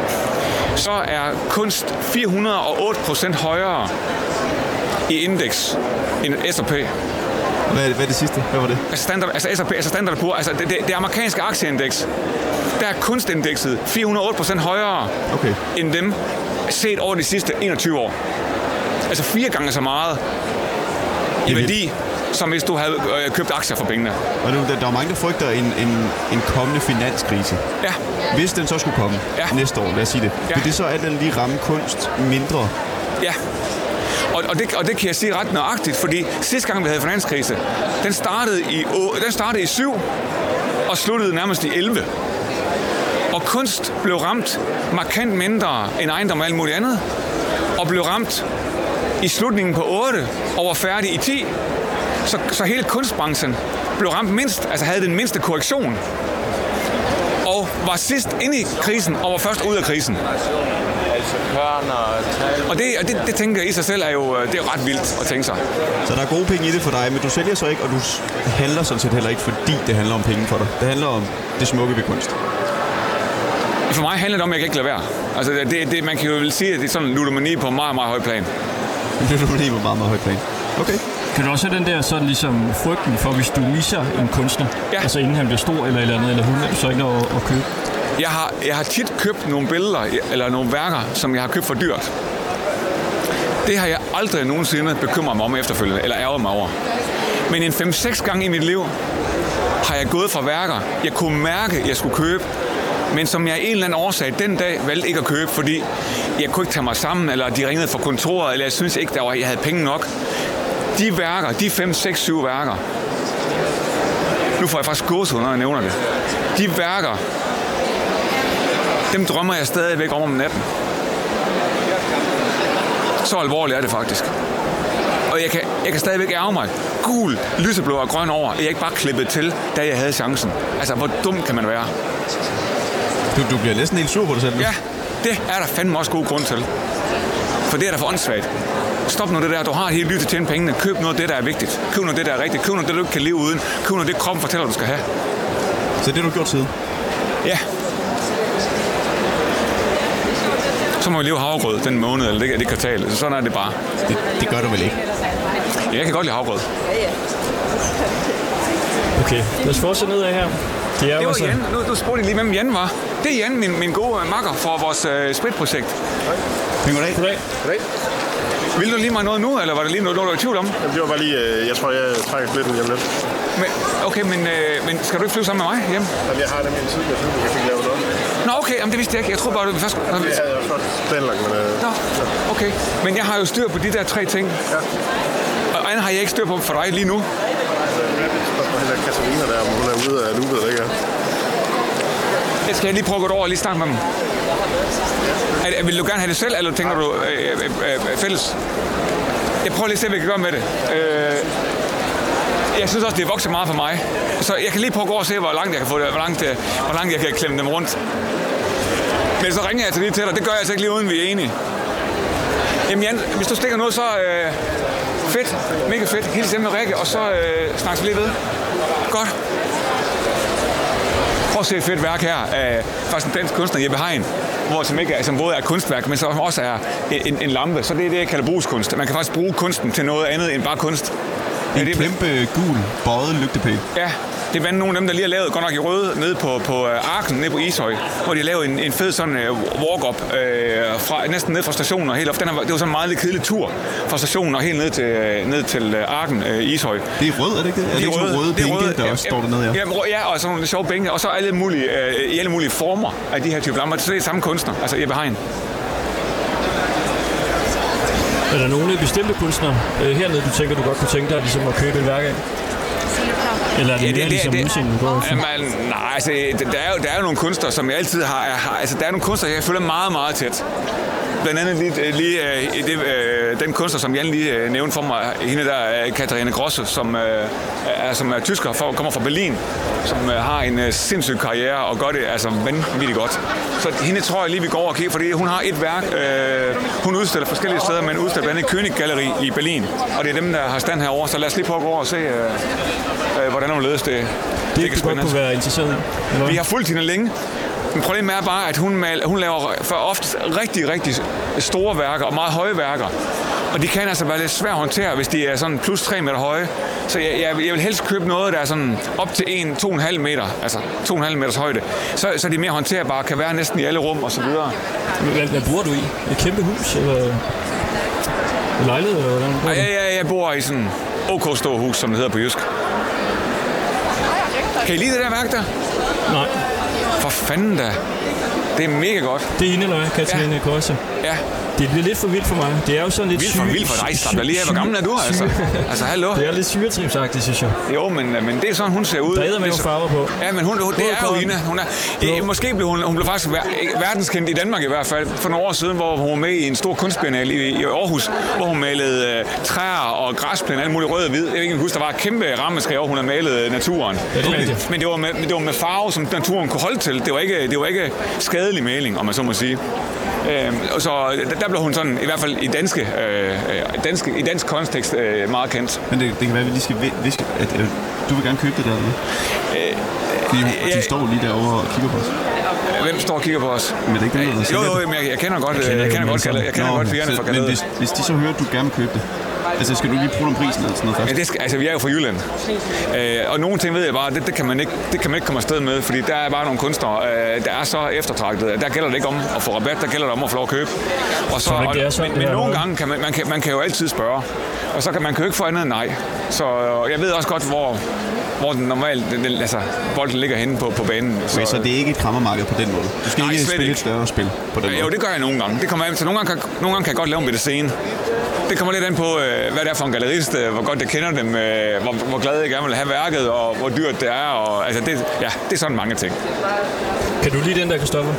så er kunst 408 procent højere i indeks end S&P. Hvad, er det- hvad er det sidste? Hvad var det? Altså standard, altså S&P, altså standard på, altså det, det, det amerikanske aktieindeks, der er kunstindekset 408% højere Okay. end dem set over de sidste 21 år. Altså fire gange så meget i værdi, som hvis du havde øh, købt aktier for pengene. Og nu, der, der er mange, der frygter en, en, en kommende finanskrise. Ja, Hvis den så skulle komme Ja. næste år, lad os sige det, Ja. vil det så alt andet lige ramme kunst mindre? ja. Og, og, det, og det kan jeg sige ret nøjagtigt, fordi sidste gang vi havde finanskrise, den startede i, den startede i 7 og sluttede nærmest i 11. Og kunst blev ramt markant mindre end ejendom og alt muligt andet. Og blev ramt i slutningen på 8 og var færdig i 10. Så, så hele kunstbranchen blev ramt mindst, altså havde den mindste korrektion. Og var sidst inde i krisen og var først ud af krisen. Og det, og det, det tænker jeg i sig selv er jo, øh, det er ret vildt at tænke sig. Så der er gode penge i det for dig, men du sælger så ikke, og du handler sådan set heller ikke, fordi det handler om penge for dig. Det handler om det smukke ved kunst. For mig handler det om, at jeg kan ikke lade være. Altså, det, det, man kan jo vel sige, at det er sådan en ludomani på meget, meget høj plan. Det du lige på meget, meget højt plan. Okay. Kan du også have den der sådan ligesom frygten for, hvis du misser en kunstner, Ja. altså inden han bliver stor eller et eller andet, eller hun, så ikke at, at købe? Jeg har, jeg har tit købt nogle billeder, eller nogle værker, som jeg har købt for dyrt. Det har jeg aldrig nogensinde bekymret mig om efterfølgende, eller ærget mig over. Men en 5-6 gange i mit liv har jeg gået fra værker, jeg kunne mærke, jeg skulle købe, men som jeg af en eller anden årsag den dag valgte ikke at købe, fordi jeg kunne ikke tage mig sammen, eller de ringede fra kontoret, eller jeg synes ikke, der var, jeg havde penge nok. De værker, de 5, 6, 7 værker, nu får jeg faktisk gåsehud, når jeg nævner det. De værker, dem drømmer jeg stadigvæk om om natten. Så alvorligt er det faktisk. Og jeg kan, jeg kan stadigvæk ærge mig. Gul, lyseblå og grøn over. Jeg ikke bare klippet til, da jeg havde chancen. Altså, hvor dum kan man være? Du, du bliver næsten helt sur på dig selv. Ja, det er der fandme også god grund til. For det er da for åndssvagt. Stop nu det der. Du har et helt liv til at tjene pengene. Køb noget af det, der er vigtigt. Køb noget af det, der er rigtigt. Køb noget af det, du ikke kan leve uden. Køb noget af det, kroppen fortæller, du skal have. Så det har du gjort siden. Ja. Så må vi leve havregrød den måned, eller det, det kvartal. Så sådan er det bare. Det, det gør du vel ikke? Ja, jeg kan godt lide havregrød. Okay, lad os fortsætte nedad her. Det er Det jo var. Jan. Nu, nu spurgte lige, hvem Jan var. Det er Jan, min, min gode makker for vores øh, spritprojekt. Goddag. Goddag. Goddag. Vil du lige mig noget nu, eller var det lige noget, du var i tvivl om? Jamen, det var bare lige, øh, jeg tror, jeg trækker lidt hjem lidt. Men, okay, men, øh, men skal du ikke flyve sammen med mig hjem? Jamen, jeg har nemlig en tid, jeg synes, jeg fik lavet noget. Nå, okay, jamen, det vidste jeg ikke. Jeg troede bare, du først... Det havde jeg godt planlagt, men... Øh, Nå, okay. Men jeg har jo styr på de der tre ting. Ja. Og anden har jeg ikke styr på for dig lige nu. heller Katarina der, om hun er ude af loopet eller ikke. Jeg skal lige prøve at gå over og lige snakke med dem. Er, vil du gerne have det selv, eller tænker du øh, øh, øh, fælles? Jeg prøver lige at se, hvad vi kan gøre med det. Øh, jeg synes også, det er vokset meget for mig. Så jeg kan lige prøve at gå og se, hvor langt jeg kan få det, hvor langt, hvor langt jeg kan klemme dem rundt. Men så ringer jeg til lige til dig. Det gør jeg altså ikke lige uden, vi er enige. Jamen Jan, hvis du stikker noget, så øh, fedt. Mega fedt. Hils hjemme med Rikke, og så øh, snakkes vi lige ved. Godt. Prøv at se et fedt værk her af faktisk en dansk kunstner, Jeppe Hein, hvor som, ikke er, som både er kunstværk, men som også er en, en lampe. Så det er det, jeg kalder brugskunst. Man kan faktisk bruge kunsten til noget andet end bare kunst. En det, kæmpe gul, bøjet lygtepæl. Ja, det er nogle af dem, der lige har lavet, godt nok i røde, nede på, på øh, Arken, nede på Ishøj, hvor de har lavet en, en fed sådan uh, walk-up øh, fra, næsten ned fra stationen og helt op. Den er, det var sådan en meget lidt kedelig tur fra stationen og helt ned til, øh, ned til Arken, øh, Ishøj. Det er rød, er det ikke det? Er det sådan nogle røde det er bænke, der ja, også står dernede, ja? Ja, ja og sådan nogle sjove bænke, og så alle mulige, øh, i alle mulige former af de her typer lamper. Så det er samme kunstner, altså Jeppe Hein. Er der nogle bestemte kunstnere øh, hernede, du tænker, du godt kunne tænke dig ligesom at købe et værk af? Eller er det, ja, det, mere ligesom udseendet, du går efter? Jamen, nej, altså, der er, jo, der er jo nogle kunstnere, som jeg altid har, har... Altså, der er nogle kunstnere, jeg følger meget, meget tæt. Blandt andet lige, lige øh, det, øh, den kunstner, som Jan lige øh, nævnte for mig, hende der er Katharina Grosse, som, øh, er, som er tysker, for, kommer fra Berlin, som øh, har en øh, sindssyg karriere og gør det altså vanvittigt godt. Så hende tror jeg lige, vi går over og kigger, fordi hun har et værk, øh, hun udstiller forskellige steder, men udstiller blandt andet König Galleri i Berlin, og det er dem, der har stand herovre, så lad os lige prøve at gå over og se, øh, øh, hvordan hun ledes det. Det, det kan godt kunne være interessant. Eller? Vi har fulgt hende længe. Men problemet er bare, at hun, mal, hun laver for ofte rigtig, rigtig store værker og meget høje værker. Og de kan altså være lidt svært at håndtere, hvis de er sådan plus 3 meter høje. Så jeg, jeg, jeg vil helst købe noget, der er sådan op til 1-2,5 meter, altså 2,5 meters højde. Så, så de er mere håndterbare, kan være næsten i alle rum og så videre. Hvad, hvad bor du i? Et kæmpe hus? Eller en lejlighed? Eller hvordan? Og du? jeg, bor i sådan OK stor hus, som det hedder på jysk. Kan I lide det der værk der? Nej, For fanden da. Det er mega godt. det er hende eller hvad, Katrine ja. Korse. Ja, Det bliver lidt for vildt for mig. Det er jo sådan lidt vildt for, syge- vildt for dig. Slap dig lige af. Hvor gammel er du, altså? Altså, hallo? Det er lidt syretripsagtigt, synes jeg. Jo, men, men det er sådan, hun ser ud. Der er med er så- farver på. Ja, men hun, hun, det er jo hende. Hun er, øh, måske blev hun, hun blev faktisk ver- verdenskendt i Danmark i hvert fald, for nogle år siden, hvor hun var med i en stor kunstbiennale i, i Aarhus, hvor hun malede øh, træer og græsplæner, alt muligt rød og hvid. Jeg kan ikke huske, der var et kæmpe rammeskrig, hvor hun havde malet øh, naturen. Ja, det rigtigt. Men det var, med, det var med farve, som naturen kunne holde til. Det var ikke, det var ikke skadelig maling, om man så må sige. Øhm, og så der, der blev hun sådan, i hvert fald i danske, øh, øh, danske i dansk kontekst, øh, meget kendt. Men det, det kan være, at vi lige skal vi- viske, at øh, du vil gerne købe det der. Øh, Fordi ja. de står lige derovre og kigger på os. Hvem står og kigger på os? Men det er ikke dem, der Jo, jo, men jeg, jeg kender godt, jeg kender kender, jeg kender godt, jeg kender Nå, godt firerne så- fra Men hvis, hvis de så hører, at du gerne vil købe det, altså skal du lige prøve om prisen eller sådan noget først? Ja, det skal, altså, vi er jo fra Jylland. Øh, og nogle ting ved jeg bare, det, det, kan man ikke, det kan man ikke komme afsted med, fordi der er bare nogle kunstnere, øh, der er så eftertragtet. Der gælder det ikke om at få rabat, der gælder det om at få lov at købe. Og så, det er sådan, men, men nogle gange kan man, man, kan, man kan jo altid spørge. Og så kan man kan jo ikke få andet nej. Så øh, jeg ved også godt, hvor, hvor den normalt, den, den, altså, bolden ligger henne på, på banen. Okay, så det er ikke et krammermarked på den måde. Du skal Nej, ikke spille ikke. et større spil på den Jo, måde. det gør jeg nogle gange. Det kommer an til. Nogle gange kan, nogle gange kan jeg godt lave en bitte scene. Det kommer lidt an på, øh, hvad det er for en gallerist, øh, hvor godt jeg kender dem, øh, hvor, hvor glad jeg gerne vil have værket, og hvor dyrt det er. Og, altså det, ja, det er sådan mange ting. Kan du lide den der, Kristoffer?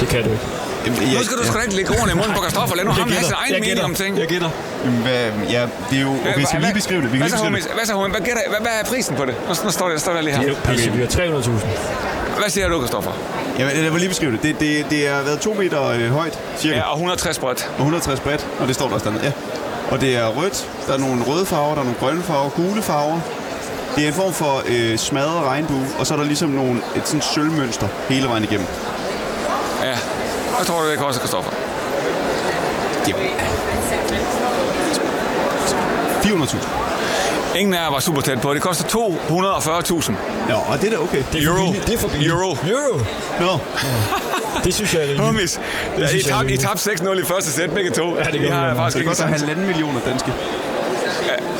Det kan du ikke. Jamen, Nu skal du sgu da ikke lægge ordene i munden på Kristoffer. Lad nu ham have sin egen mening om ting. Jeg gætter. Jamen, Hvad, ja, det er jo... Okay, skal vi lige beskrive det? Vi kan hvad, lige beskrive hvad, så, hvad, gætter, hvad, hvad er prisen på det? Nu, nu står det, står der lige Det er her. jo pisse dyrt. 300.000. Hvad siger du, Kristoffer? Jamen, jeg vil lige beskrive det. Det, det, det er været to meter øh, højt, cirka, Ja, og 160 bredt. og 160 bredt, og det står der stadig. Ja. Og det er rødt, der er nogle røde farver, der er nogle grønne farver, gule farver. Det er en form for øh, smadret regnbue, og så er der ligesom nogle, et sådan sølvmønster hele vejen igennem. Ja. Hvad tror du, det koster, Kristoffer? Jamen. 400.000. Ingen af jer var super tæt på. Det koster 240.000 Ja, og det er da okay. Det er for euro. billigt. Det er for billigt. Euro. Euro. Nå, Det synes jeg er rimeligt. Hummis, ja, I er tabte I tabte 6-0 i første sæt, begge to. Ja, det gør I har faktisk det ikke koster halvanden millioner danske.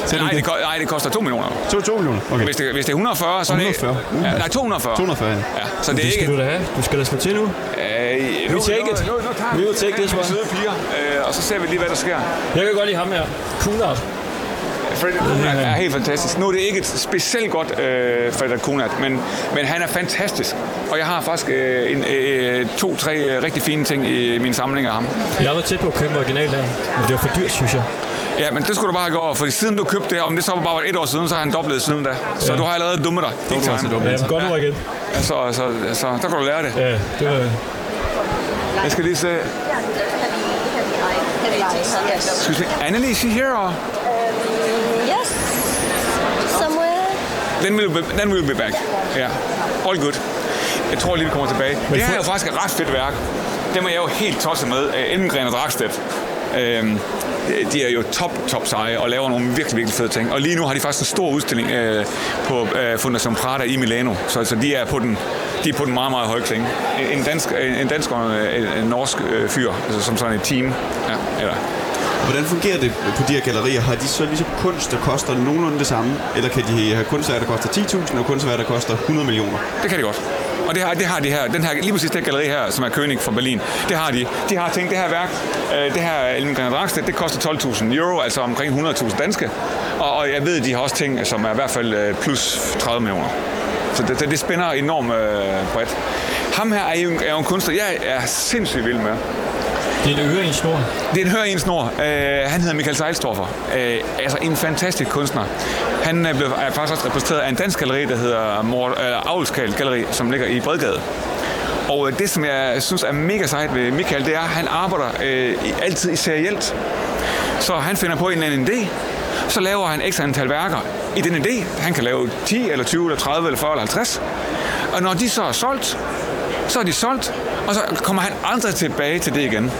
Selv Nej, det, ko- nej, det koster 2 millioner. 2, 2 millioner. Okay. Hvis det, hvis det er 140, så er det... 140. Ja, nej, 240. 240, ja. Ja, så det er Det skal ikke... du da have. Du skal da slå til nu. Øh, nu, take nu, it. Nu, nu, tager We will take this nogle one. søde piger, øh, og så ser vi lige, hvad der sker. Jeg kan godt lide ham her. Kunart. Fredrik Kunat er helt fantastisk. Nu er det ikke et specielt godt øh, Fredrik Kunat, men, men han er fantastisk. Og jeg har faktisk øh, en, øh, to-tre øh, rigtig fine ting i min samling af ham. Jeg været tæt på at købe original her, men det var for dyrt, synes jeg. Ja, men det skulle du bare have gjort, for siden du købte det, om det så bare var et år siden, så har han dobblet siden da. Så Ja. du har allerede dummet dig. Du altså time. dummet. Ja, godt ord igen. Ja, så, så, så, der kan du lære det. Ja, det var... Jeg skal lige se. Excuse me. Annelie, is she here or? Yes. Somewhere. Then we'll be, then we'll be back. Ja, yeah. all good. Jeg tror lige, vi kommer tilbage. det her er jo faktisk et ret fedt værk. Dem er jeg jo helt tosset med. Uh, Ellengren og Dragstedt. Øhm, de er jo top, top seje og laver nogle virkelig, virkelig fede ting. Og lige nu har de faktisk en stor udstilling øh, på øh, Fundación Prada i Milano. Så, så de er på den de er på den meget, meget høje klinge. En dansk, en dansk og en, en norsk øh, fyr, altså som sådan et team. Ja, eller, Hvordan fungerer det på de her gallerier? Har de så ligesom kunst, der koster nogenlunde det samme? Eller kan de have kunstværk, der koster 10.000, og kunstværk, der koster 100 millioner? Det kan de godt. Og det har, det har de her, den her, lige præcis det her galleri her, som er König fra Berlin, det har de. De har tænkt, det her værk, øh, det her Elmgren Dragsted, det koster 12.000 euro, altså omkring 100.000 danske. Og, og jeg ved, de har også ting, som er i hvert fald øh, plus 30 millioner. Så det, det, det spænder enormt øh, bredt. Ham her er jo, er jo en kunstner, jeg er sindssygt vild med. Det er en øre i en snor. Det er en øre i en snor. Uh, han hedder Michael Seilstoffer. Uh, øh, altså en fantastisk kunstner. Han øh, er, blevet, er faktisk også repræsenteret af en dansk galleri, der hedder Mor, uh, Aulskal Galleri, som ligger i Bredgade. Og øh, det, som jeg synes er mega sejt ved Michael, det er, at han arbejder øh, altid i serielt. Så han finder på en eller anden idé, så laver han ekstra antal værker i den idé. Han kan lave 10, eller 20, eller 30, eller 40, eller 50. Og når de så er solgt, så er de solgt, og så kommer han aldrig tilbage til det igen.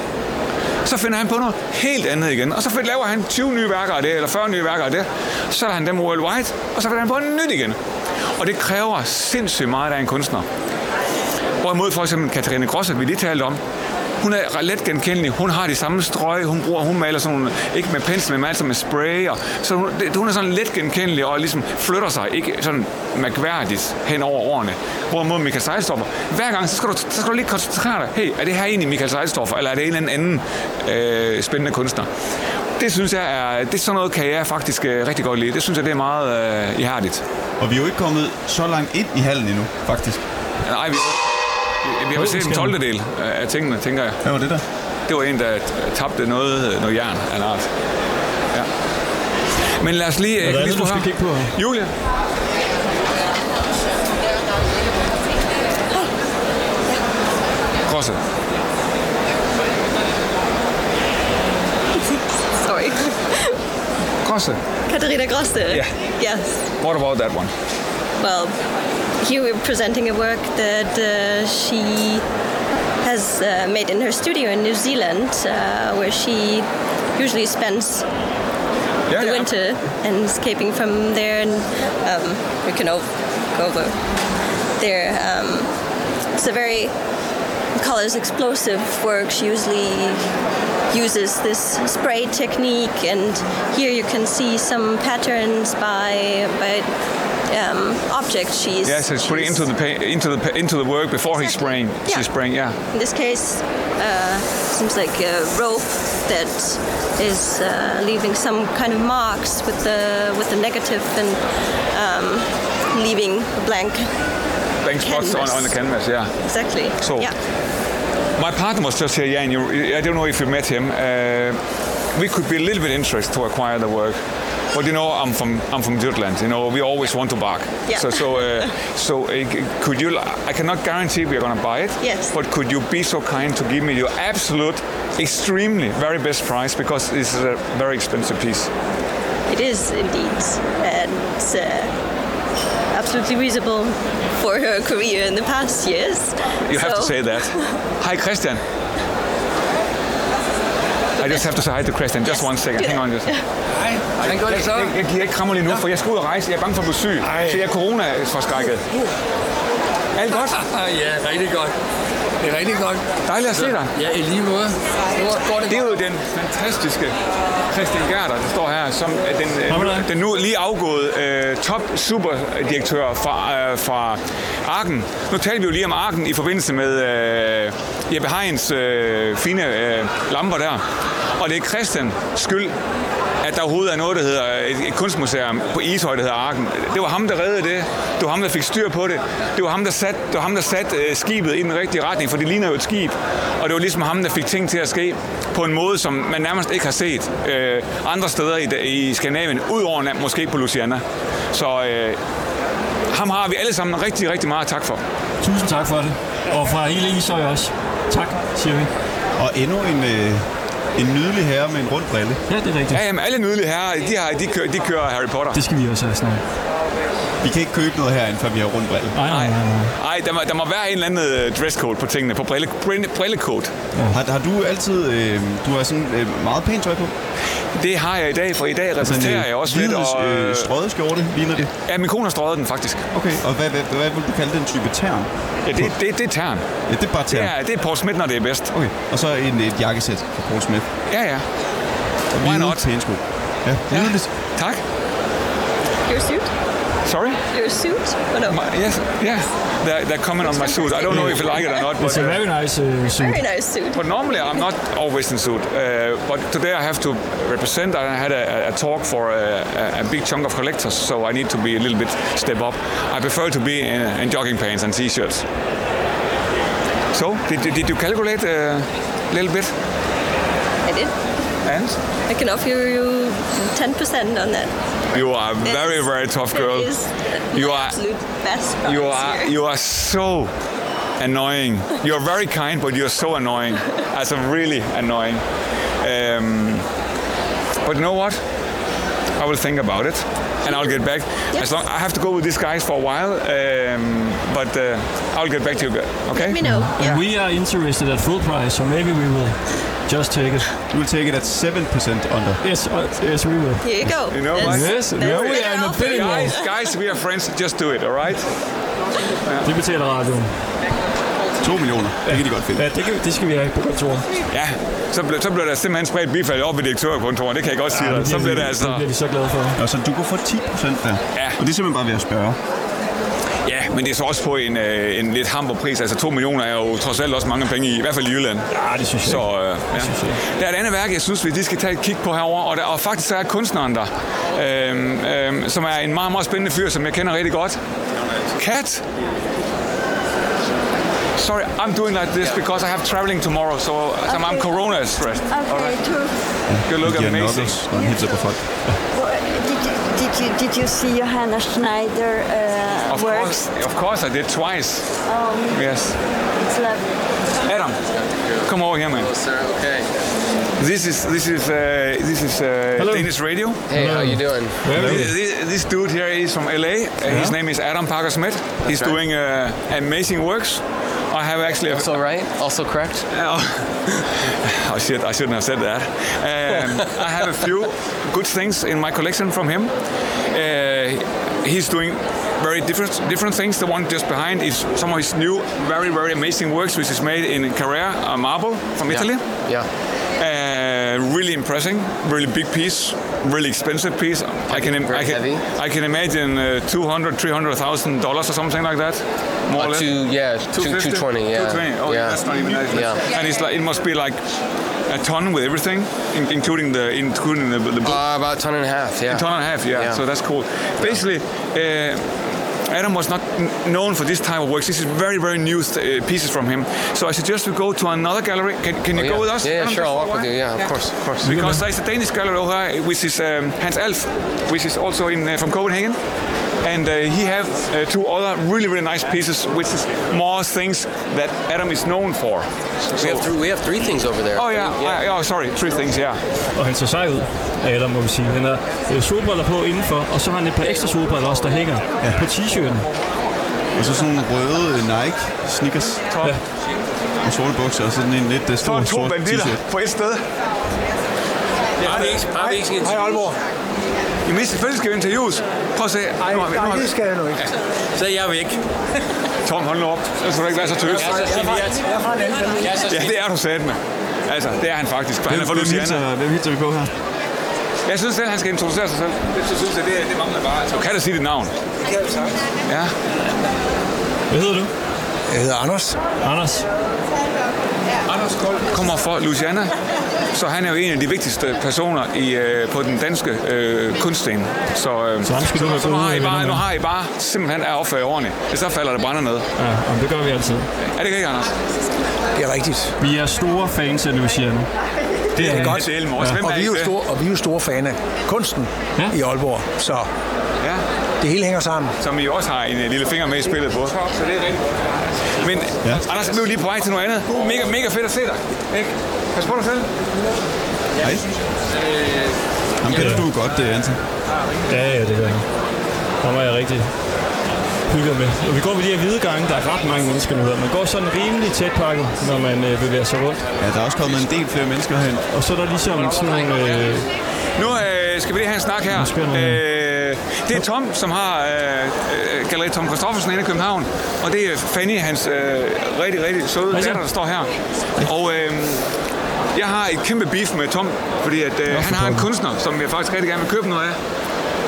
Så finder han på noget helt andet igen, og så laver han 20 nye værker af det, eller 40 nye værker af det. Så er han dem worldwide, og så finder han på noget nyt igen. Og det kræver sindssygt meget af en kunstner. Hvorimod for eksempel Katarina Grosset, vi lige talte om, hun er let genkendelig. Hun har de samme strøg. Hun bruger, hun maler sådan nogle, ikke med pensel, men altså med spray. Og, så hun, det, hun er sådan let genkendelig og ligesom flytter sig, ikke sådan mærkværdigt hen over årene. Hvorimod Michael Seilstoffer, hver gang, så skal, du, så skal du lige koncentrere dig. Hey, er det her egentlig Michael Seilstoffer, eller er det en eller anden øh, spændende kunstner? Det synes jeg er, det er sådan noget, kan jeg faktisk øh, rigtig godt lide. Det synes jeg, det er meget øh, ihærdigt. Og vi er jo ikke kommet så langt ind i hallen endnu, faktisk. Nej, vi, vi, vi har set en 12. del af tingene, tænker jeg. Hvad var det der? Det var en, der tabte noget, noget jern af en art. Ja. Men lad os lige... Er der kan lige andet, du skal kigge på? Julia. Grosse. Sorry. Grosse. Katarina Grosse. Yeah. Yes. What about that one? Well, here we're presenting a work that uh, she has uh, made in her studio in New Zealand, uh, where she usually spends Ja, the ja. winter and escaping from there. And um, we can go over there. Um, it's a very colors explosive work. She usually uses this spray technique, and here you can see some patterns by by um, objects she's. Yes, it's putting into the pa- into the into the work before he's Exactly. spraying. Yeah. She's spraying. Yeah. In this case, uh, seems like a rope that is uh, leaving some kind of marks with the with the negative and um, leaving blank. Blank spots on, on the canvas. Yeah. Exactly. So- yeah. My partner was just here, Jan. You, I don't know if you met him. Uh, we could be a little bit interested to acquire the work. But you know, I'm from I'm from Jutland. You know, we always want to bark. Yeah. So so uh, so uh, could you? I cannot guarantee we're going to buy it. Yes. But could you be so kind to give me your absolute, extremely very best price because this is a very expensive piece. It is indeed, and uh, absolutely reasonable for her career in the past years. You have to say that. Hi, Christian. I just have to say hi to Christian. Just one second. Hang on just. Hej, hvordan går det så? Jeg, jeg giver ikke krammer lige nu, for jeg skal ud og rejse. Jeg er bange for at blive syg, Ej. så jeg er corona-forskrækket. Alt godt? ja, rigtig godt. Det er rigtig godt. Dejligt at se dig. Ja, i lige måde. Nu går det Det er jo den fantastiske Christian Gerder, der står her, som er den, øh, den nu lige afgåede øh, top superdirektør fra, øh, fra Arken. Nu talte vi jo lige om Arken i forbindelse med øh, Jeppe Heins øh, fine øh, lamper der. Og det er Christian skyld, at der overhovedet er noget, der hedder et, et kunstmuseum på Ishøj, der hedder Arken. Det var ham, der reddede det. Det var ham, der fik styr på det. Det var ham, der satte det var ham, der satte øh, skibet i den rigtige retning, for det ligner jo et skib. Og det var ligesom ham, der fik ting til at ske på en måde, som man nærmest ikke har set øh, andre steder i, i Skandinavien, udover måske på Luciana. Så øh, ham har vi alle sammen rigtig, rigtig meget tak for. Tusind tak for det. Og fra hele Ishøj også. Tak, siger vi. Og endnu en, øh, en nydelig herre med en rund brille. Ja, det er rigtigt. Ja, jamen, alle nydelige herrer, de, har, de, kører, de kører Harry Potter. Det skal vi også have snart. Vi kan ikke købe noget herinde, før vi har rund brille. Nej, nej, nej. nej. Ej, der må, der må være en eller anden øh, dresscode på tingene, på brille, brille, brillekode. Har, har du altid... Øh, du har sådan øh, meget pænt tøj på? Det har jeg i dag, for i dag repræsenterer jeg også lidt. Og, øh, øh, strøget skjorte, ligner det. ja, min kone har strøget den faktisk. Okay, og hvad, hvad, hvad vil du kalde den type tern? Ja, det, det, det er tern. Ja, det er bare tern. er, det er Paul Smith, når det er bedst. Okay, og så en, et jakkesæt fra Paul Smith. Ja, ja. Og Why hvide not? pæne sko. Ja, ja. nydeligt. Tak. Your suit? Sorry? Your suit? Oh, no. My, yes, yeah. They're, they're coming on my suit. I don't know if you like it or not. It's But, a uh, very nice uh, suit. Very nice suit. But normally I'm not always in suit. Uh, but today I have to represent. I had a, a talk for a, a, a big chunk of collectors, so I need to be a little bit step up. I prefer to be in, in jogging pants and t-shirts. So, did, did, did you calculate a little bit? I did. And? I can offer you 10% on that. You are a very, very tough girl. That is You are- absolute best You are here. you are so annoying. You're very kind, but you're so annoying. As a really annoying. Um, but you know what? I will think about it, and I'll get back. As long I have to go with these guys for a while, um, but uh, I'll get back to you. Okay? Let me know. Yeah. we are interested at full price, so maybe we will just take it. You will take it at 7% under. Yes, uh, yes, we will. Here you go. You know That's- what? Yes, that's now we are in a bidding. Guys, guys, we are friends. Just do it, all right? Vi betaler radioen. 2 millioner. Det kan de godt finde. Ja, det, kan, det skal vi have på kontoret. Ja, så, ble, så bliver der simpelthen spredt bifald op i direktørkontoret. Det kan jeg godt sige dig. Så bliver det altså... Det bliver vi så glade for. Og så du kan få 10 procent der. Ja. Og det er simpelthen bare ved at spørge. Men det er så også på en, øh, en lidt hamper pris. Altså 2 millioner er jo trods alt også mange penge i, i hvert fald i Jylland. Ja, det synes jeg Så øh, ja. synes jeg. Der er et andet værk, jeg synes, vi lige skal tage et kig på herover, og, der, og faktisk så er kunstneren der, øhm, øhm, som er en meget, meget spændende fyr, som jeg kender rigtig godt. Kat! Sorry, I'm doing like this because I have traveling tomorrow, so okay. I'm corona stressed. Okay, true. You look giver amazing. hilser på folk. Did you, did you, did you see Johanna Schneider uh, Of works? course, of course I did twice. Um, Yes. it's lovely. Adam, come over here, man. sir. Okay. This is this is uh, this is uh, Danish radio. Hey, how you doing? This, this- this dude here is from LA. Uh, His name is Adam Parker Smith. He's Okay. doing uh, amazing works. I have actually. A, Also right? Also correct? oh shit! I shouldn't have said that. Um, I have a few good things in my collection from him. Uh, he's doing very different different things. The one just behind is some of his new, very very amazing works, which is made in Carrera marble from Italy. Yeah. Uh, really impressive, really big piece, really expensive piece. I can, I can, heavy. I can imagine uh, 200, 300,000 dollars or something like that. More or Uh, less. two, yeah, two, 250? 220, yeah. 220. Oh, yeah. that's not even that. Yeah. And it's like it must be like a ton with everything, in, including the including the, the book. Uh, about a ton and a half, yeah. a ton and a half, yeah. Yeah. So that's cool. Basically. Uh, Adam was not known for this type of works. This is very, very new uh, pieces from him. So I suggest we go to another gallery. Can, can you Oh, go with us? Yeah, yeah, Adam, sure, I'll walk with you. Yeah, of course, of course. Because there's a Danish gallery over which is um, Hans Elf, which is also in uh, from Copenhagen. And uh, he have uh, two other really, really nice pieces, which is more things that Adam is known for. we have three. We have three things over there. Oh yeah, I- oh sorry, three things, yeah. Og han ser sej ud, Adam, må vi sige. Han har øh, solbriller på indenfor, og så har han et par ekstra solbriller også, der hænger ja. på t-shirten. Og så sådan nogle røde Nike sneakers. Top. Ja. Og sorte bukser, og sådan en lidt Så stor to sort banditter t-shirt. på et sted. Har vi ikke, har vi ikke sådan en Hej Aalborg. Jamen, selvfølgelig skal vi interviews. Prøv at se. Ej, Nu har vi- nu nej, har vi- det skal jeg nu ikke. Så er jeg væk. Tom, hold nu op. Så skal du ikke være så tøs. Jeg er så. Jeg er. Jeg er så Ja, det er du sat med. Altså, det er han faktisk. For han er fra Hvem, hvem, hilser, hvem hilser vi på her? Jeg synes selv, han skal introducere sig selv. Det synes jeg, det, det mangler bare. Altså, du kan da sige dit navn. Ja. Hvad hedder du? Jeg hedder Anders. Anders. Anders Kold kommer fra Louisiana, så han er jo en af de vigtigste personer i, øh, på den danske øh, kunstscene. Så, øh, Så have så nu, har I bare, nu har I bare simpelthen jer ordentligt. Hvis så falder det brænder ned. Ja, jamen, det gør vi altid. Er det ikke, Anders? Det er rigtigt. Vi er store fans af Louisiana. Det er godt. Det er. Hvem Og er vi er jo det? store, og vi er jo store fan af kunsten Ja. i Aalborg. Så Ja. Det hele hænger sammen. som I også har en øh, lille finger med i spillet på. Så det er rigtigt. Men Ja. Anders, vi er jo lige på vej til noget andet. Mega, mega fedt at se dig. Ikke? Pas på dig selv. Hej. Ham kender du godt, det er Anton. Ja, ja, det gør jeg. Der var jeg rigtig hygget med. Og vi går ved de her hvide gange. Der er ret mange mennesker nu her. Man går sådan rimelig tæt pakket, når man øh, bevæger sig rundt. Ja, der er også kommet en del flere mennesker hen. Og så er der ligesom sådan nogle... Øh, Nu øh, skal vi lige have en snak her. Øh, det er Tom, som har øh, øh, Galleri Tom Christoffersen inde i København. Og det er Fanny, hans øh, rigtig, rigtig søde så. datter, der står her. Og øh, jeg har et kæmpe beef med Tom, fordi at, øh, han har en kunstner, som jeg faktisk rigtig gerne vil købe noget af.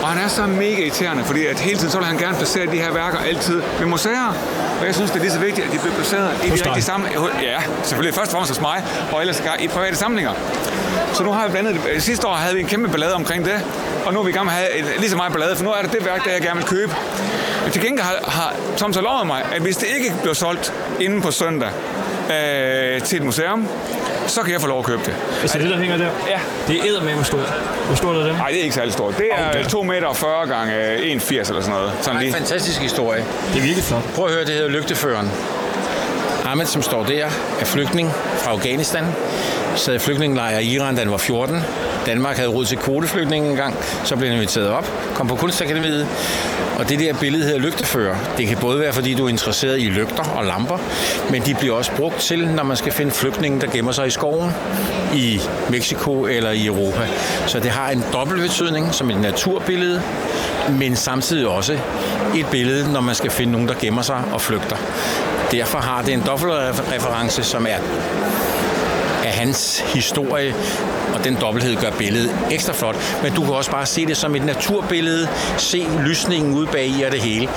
Og han er så mega irriterende, fordi at hele tiden så vil han gerne placere de her værker altid ved museer. Og jeg synes, det er lige så vigtigt, at de bliver placeret i de rigtige samlinger. Ja, selvfølgelig først og fremmest hos mig, og ellers i private samlinger. Så nu har vi blandt andet, sidste år havde vi en kæmpe ballade omkring det, og nu er vi i gang med at have et, lige så meget ballade, for nu er det det værk, der jeg gerne vil købe. Men til gengæld har, har Tom så lovet mig, at hvis det ikke bliver solgt inden på søndag, øh, til et museum, så kan jeg få lov at købe det. Altså det, der hænger der? Ja. Det er eddermame stort. Hvor stort er det? Nej, det er ikke særlig stort. Det er Okay. 2 meter og 40 gange 1,80 eller sådan noget. Sådan Det er lige. en fantastisk historie. Det er virkelig flot. Prøv at høre, det hedder Lygteføren. Ahmed, som står der, er flygtning fra Afghanistan. Sad i flygtningelejr i Iran, da han var 14. Danmark havde råd til kvoteflygtninge engang. Så blev han inviteret op, kom på kunstakademiet. Og det der billede hedder lygtefører. Det kan både være, fordi du er interesseret i lygter og lamper, men de bliver også brugt til, når man skal finde flygtninge, der gemmer sig i skoven i Mexico eller i Europa. Så det har en dobbelt betydning som et naturbillede, men samtidig også et billede, når man skal finde nogen, der gemmer sig og flygter. Derfor har det en dobbeltreference, som er hans historie, den dobbelthed gør billedet ekstra flot. Men du kan også bare se det som et naturbillede, se lysningen ud bag i og det hele.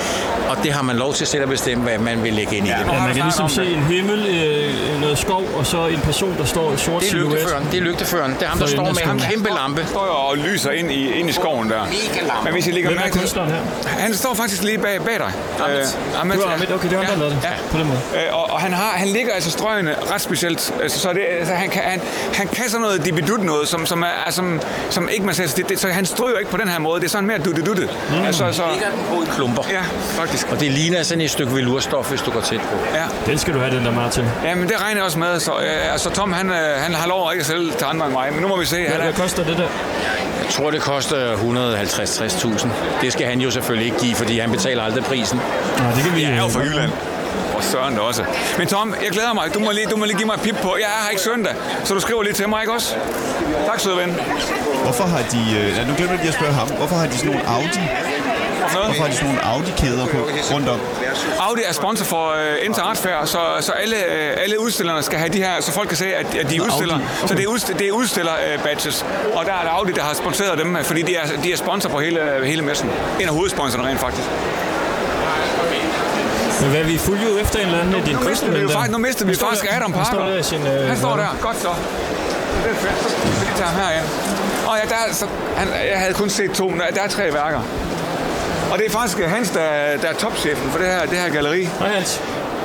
Og det har man lov til selv at bestemme, hvad man vil lægge ind i det. Ja, man kan ligesom se en himmel, øh, noget skov, og så en person, der står i sort Det er silhuet. lygteføreren. Det er lygteføreren. Det er ham, der står med en kæmpe lampe. Han står jo og lyser ind i, ind i skoven der. Mega lampe. Men hvis I lægger Hvem er mærke til... Han står faktisk lige bag, bag dig. Ahmed. Øh, Ahmed. Det var Ahmed. Okay, det var ham, der lavede det. Ja. På den måde. Øh, og, og han, har, han ligger altså strøgene ret specielt. Altså, så det, altså, han, kan, han, han kan sådan noget dibidut noget, som, som, er, som, som ikke man siger. Det, det, så han stryger ikke på den her måde. Det er sådan mere dutte-dutte. Mm. Altså, så, Ligger den på i klumper. ja, faktisk. Og det ligner sådan et stykke velurstof, hvis du går tæt på. Ja. Den skal du have, den der Martin. ja, men det regner jeg også med. Så, øh, altså, Tom, han, øh, han har lov at ikke at sælge til andre end mig. Men nu må vi se. Han Hvad, er, hvad koster det der? Jeg tror, det koster 150-60.000. Det skal han jo selvfølgelig ikke give, fordi han betaler aldrig prisen. Nå, det kan vi... jeg er jo fra Jylland. Og Søren også. Men Tom, jeg glæder mig. Du må lige, du må lige give mig et pip på. Jeg er her ikke søndag, så du skriver lige til mig, ikke også? Tak, søde ven. Hvorfor har de... Øh, ja, nu glemmer jeg lige at spørge ham. Hvorfor har de sådan nogle Audi? Hvorfor noget? Hvorfor har de sådan nogle Audi-kæder på rundt om? Audi er sponsor for uh, Inter Art Fair, så, så alle, uh, alle udstillerne skal have de her, så folk kan se, at, at de udstiller. Audi. Så det er, udst, det er udstiller uh, badges. Og der er der Audi, der har sponsoreret dem, fordi de er, de er sponsor på hele, hele messen. En af hovedsponsorerne rent faktisk. Men hvad, vi fulgte jo efter en eller anden af dine Nu mistede vi, jo faktisk, nu mistede vi Han står faktisk der- Adam Han står Parker. der sin... Øh, Han står der. Godt så. Det er fedt. Så skal vi tage ham her ind. Og ja, der er, så, han, jeg havde kun set to, men der, der er tre værker. Og det er faktisk Hans, der, der er topchefen for det her, det her galleri. Hej Hans.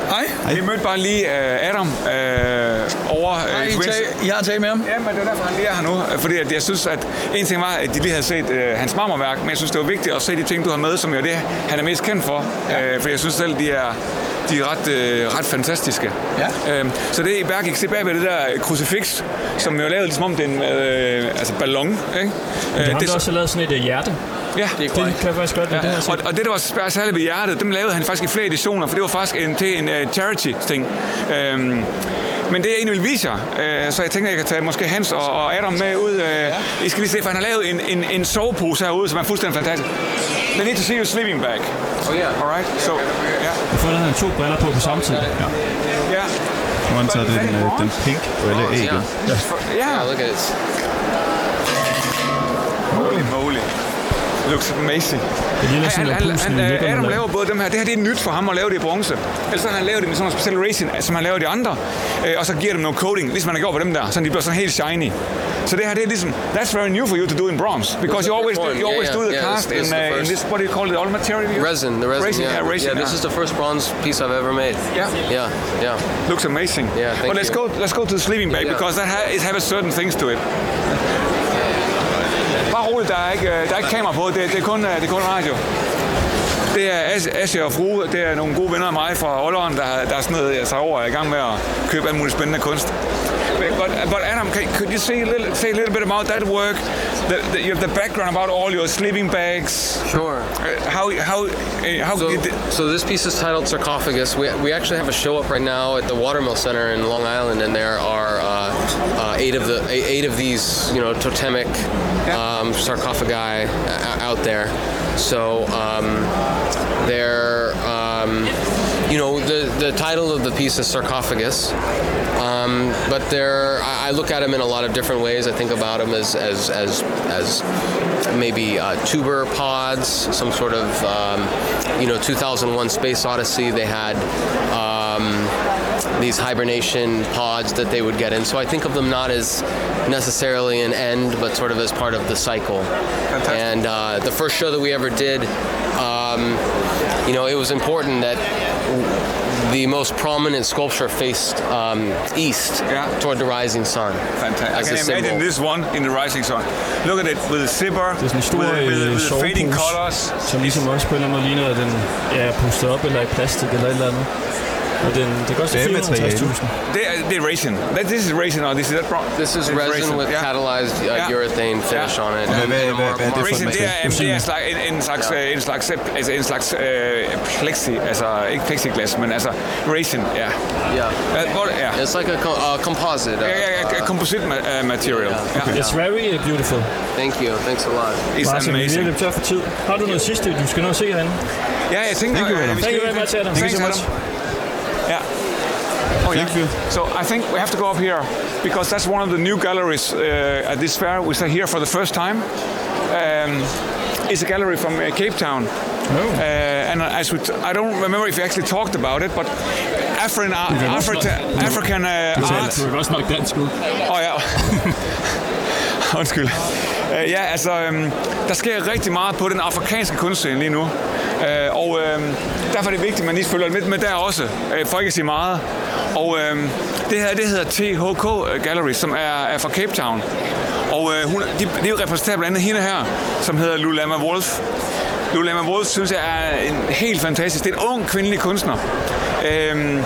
Hej. Vi mødte bare lige uh, Adam uh, over... Uh, i forbindelse- Jeg har talt med ham. Ja, men det er derfor, han lige er her nu. øh, Fordi at jeg synes, at en ting var, at de lige havde set uh, hans marmorværk, men jeg synes, det var vigtigt at se de ting, du har med, som jo det, han er mest kendt for. Ja. Uh, for jeg synes selv, de er, de er ret, uh, ret fantastiske. Ja. Uh, så det er bare gik se bag ved det der krucifix, som jo er lavet ligesom om det er en uh, altså ballon. Ikke? Men det ham, der også har lavet sådan et øh, hjerte. Ja, Det kan jeg faktisk godt. Det Ja, jeg set. og, og det, der var særligt ved hjertet, dem lavede han faktisk i flere editioner, for det var faktisk en, til en uh, charity-ting. Øhm, men det er en, jeg vil vise jer, øh, så jeg tænker, jeg kan tage måske Hans og, og Adam med ud. Øh, I skal lige se, for han har lavet en, en, en sovepose herude, som er fuldstændig fantastisk. They need to see your sleeping bag. Oh yeah. Alright, so, ja. Jeg får han to briller på på samme tid. Ja. Ja. Nu han taget den, øh, den pink brille af igen. Ja. Yeah, look at it. Holy moly. Looks amazing. Det ligner sådan, han, han, han, øh, Adam laver både dem her. Det her det er nyt for ham at lave det i bronze. Ellers har han lavet det med sådan nogle specielle racing, som han laver de andre. Øh, og så giver dem noget coating, ligesom han har gjort på dem der. Så de bliver sådan helt shiny. Så det her, det er ligesom, that's very new for you to do in bronze. Because you always, do, you always Yeah, do the yeah, yeah, cast this- in, uh, in this, what do you call it, all material? Resin, the resin. Racing, yeah, yeah, racing, yeah. This yeah. is the first bronze piece I've ever made. Yeah. Yeah, yeah. Looks amazing. Yeah, thank but let's you. go, let's go to the sleeping bag, Yeah. because that ha- it has certain things to it. Bare roligt, der er ikke, øh, der er ikke kamera på, det, det, er kun, øh, det er kun radio. Det er As- Asje og Frue, det er nogle gode venner af mig fra Olleren, der, der er sådan noget sig over og er i gang med at købe alt muligt spændende kunst. But, but, Adam, can, could you say a, little, say a little bit about that work? The, the, you have the background about all your sleeping bags. Sure. Uh, how how uh, how So, so this piece is titled Sarcophagus. We, we actually have a show up right now at the Watermill Center in Long Island, and there are uh, uh, eight of the eight of these, you know, totemic um, sarcophagi uh, out there. So um, they're, um, you know, the the title of the piece is Sarcophagus. Um, but they're, I look at them in a lot of different ways. I think about them as as as, as maybe uh, tuber pods, some sort of, um, you know, 2001 Space Odyssey. They had um, these hibernation pods that they would get in. So I think of them not as necessarily an end, but sort of as part of the cycle. And uh, the first show that we ever did, um, you know, it was important that the most prominent sculpture faced um, east toward the rising sun. Fantastic. I can imagine symbol. this one in the rising sun. Look at it with the zipper, Det er sådan en stor with, with, with the fading colors. som ligesom også på en eller anden måde ligner, at den ja, er pustet op eller i plastik eller et eller andet. Og den, det koster Hvad er 450.000. Det er, det er resin. That, this is resin, or this is that wrong? This is It's resin with yeah. catalyzed uh, Yeah. urethane finish on it. Hvad, hvad, hvad, hvad er det for Resin, et det er, det er slags, en, en slags, øh, en slags, altså en slags øh, plexi, altså ikke plexiglas, men altså resin, ja. Yeah. Hvad, hvor, ja. It's like a co- uh, composite. Uh, Ja, ja, ja, composite ma- uh, material. Ja. It's very uh, beautiful. Thank you. Thanks a lot. It's Martin, vi er amazing. lidt tør for tid. Har du noget sidste, du skal nå at se herinde? Ja, jeg tænker, Thank you, øh, vi very much, Adam. Thank you so Adam. Oh, yeah. Thank you. So I think we have to go up here because that's one of the new galleries uh, at this fair. We are here for the first time. Um, it's a gallery from uh, Cape Town. Uh, and as we t- I don't remember if we actually talked about it, but African, uh, Africa, African uh, art. Du er også nok dansk ud. Åh oh, ja. Undskyld. Uh, ja, altså, øhm, der sker rigtig meget på den afrikanske kunstscene lige nu. Uh, og øhm, derfor er det vigtigt, at man lige følger lidt med der også, uh, for ikke at sige meget. Og øh, det her, det hedder THK Gallery, som er, er fra Cape Town. Og øh, hun, de, de repræsenterer blandt andet hende her, som hedder Lulama Wolf. Lulama Wolf synes jeg er en helt fantastisk. Det er en ung kvindelig kunstner. Øh,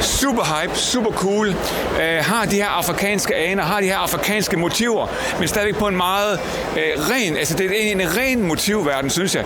super hype, super cool, øh, har de her afrikanske aner, har de her afrikanske motiver, men stadigvæk på en meget øh, ren, altså det er en, en ren motivverden, synes jeg,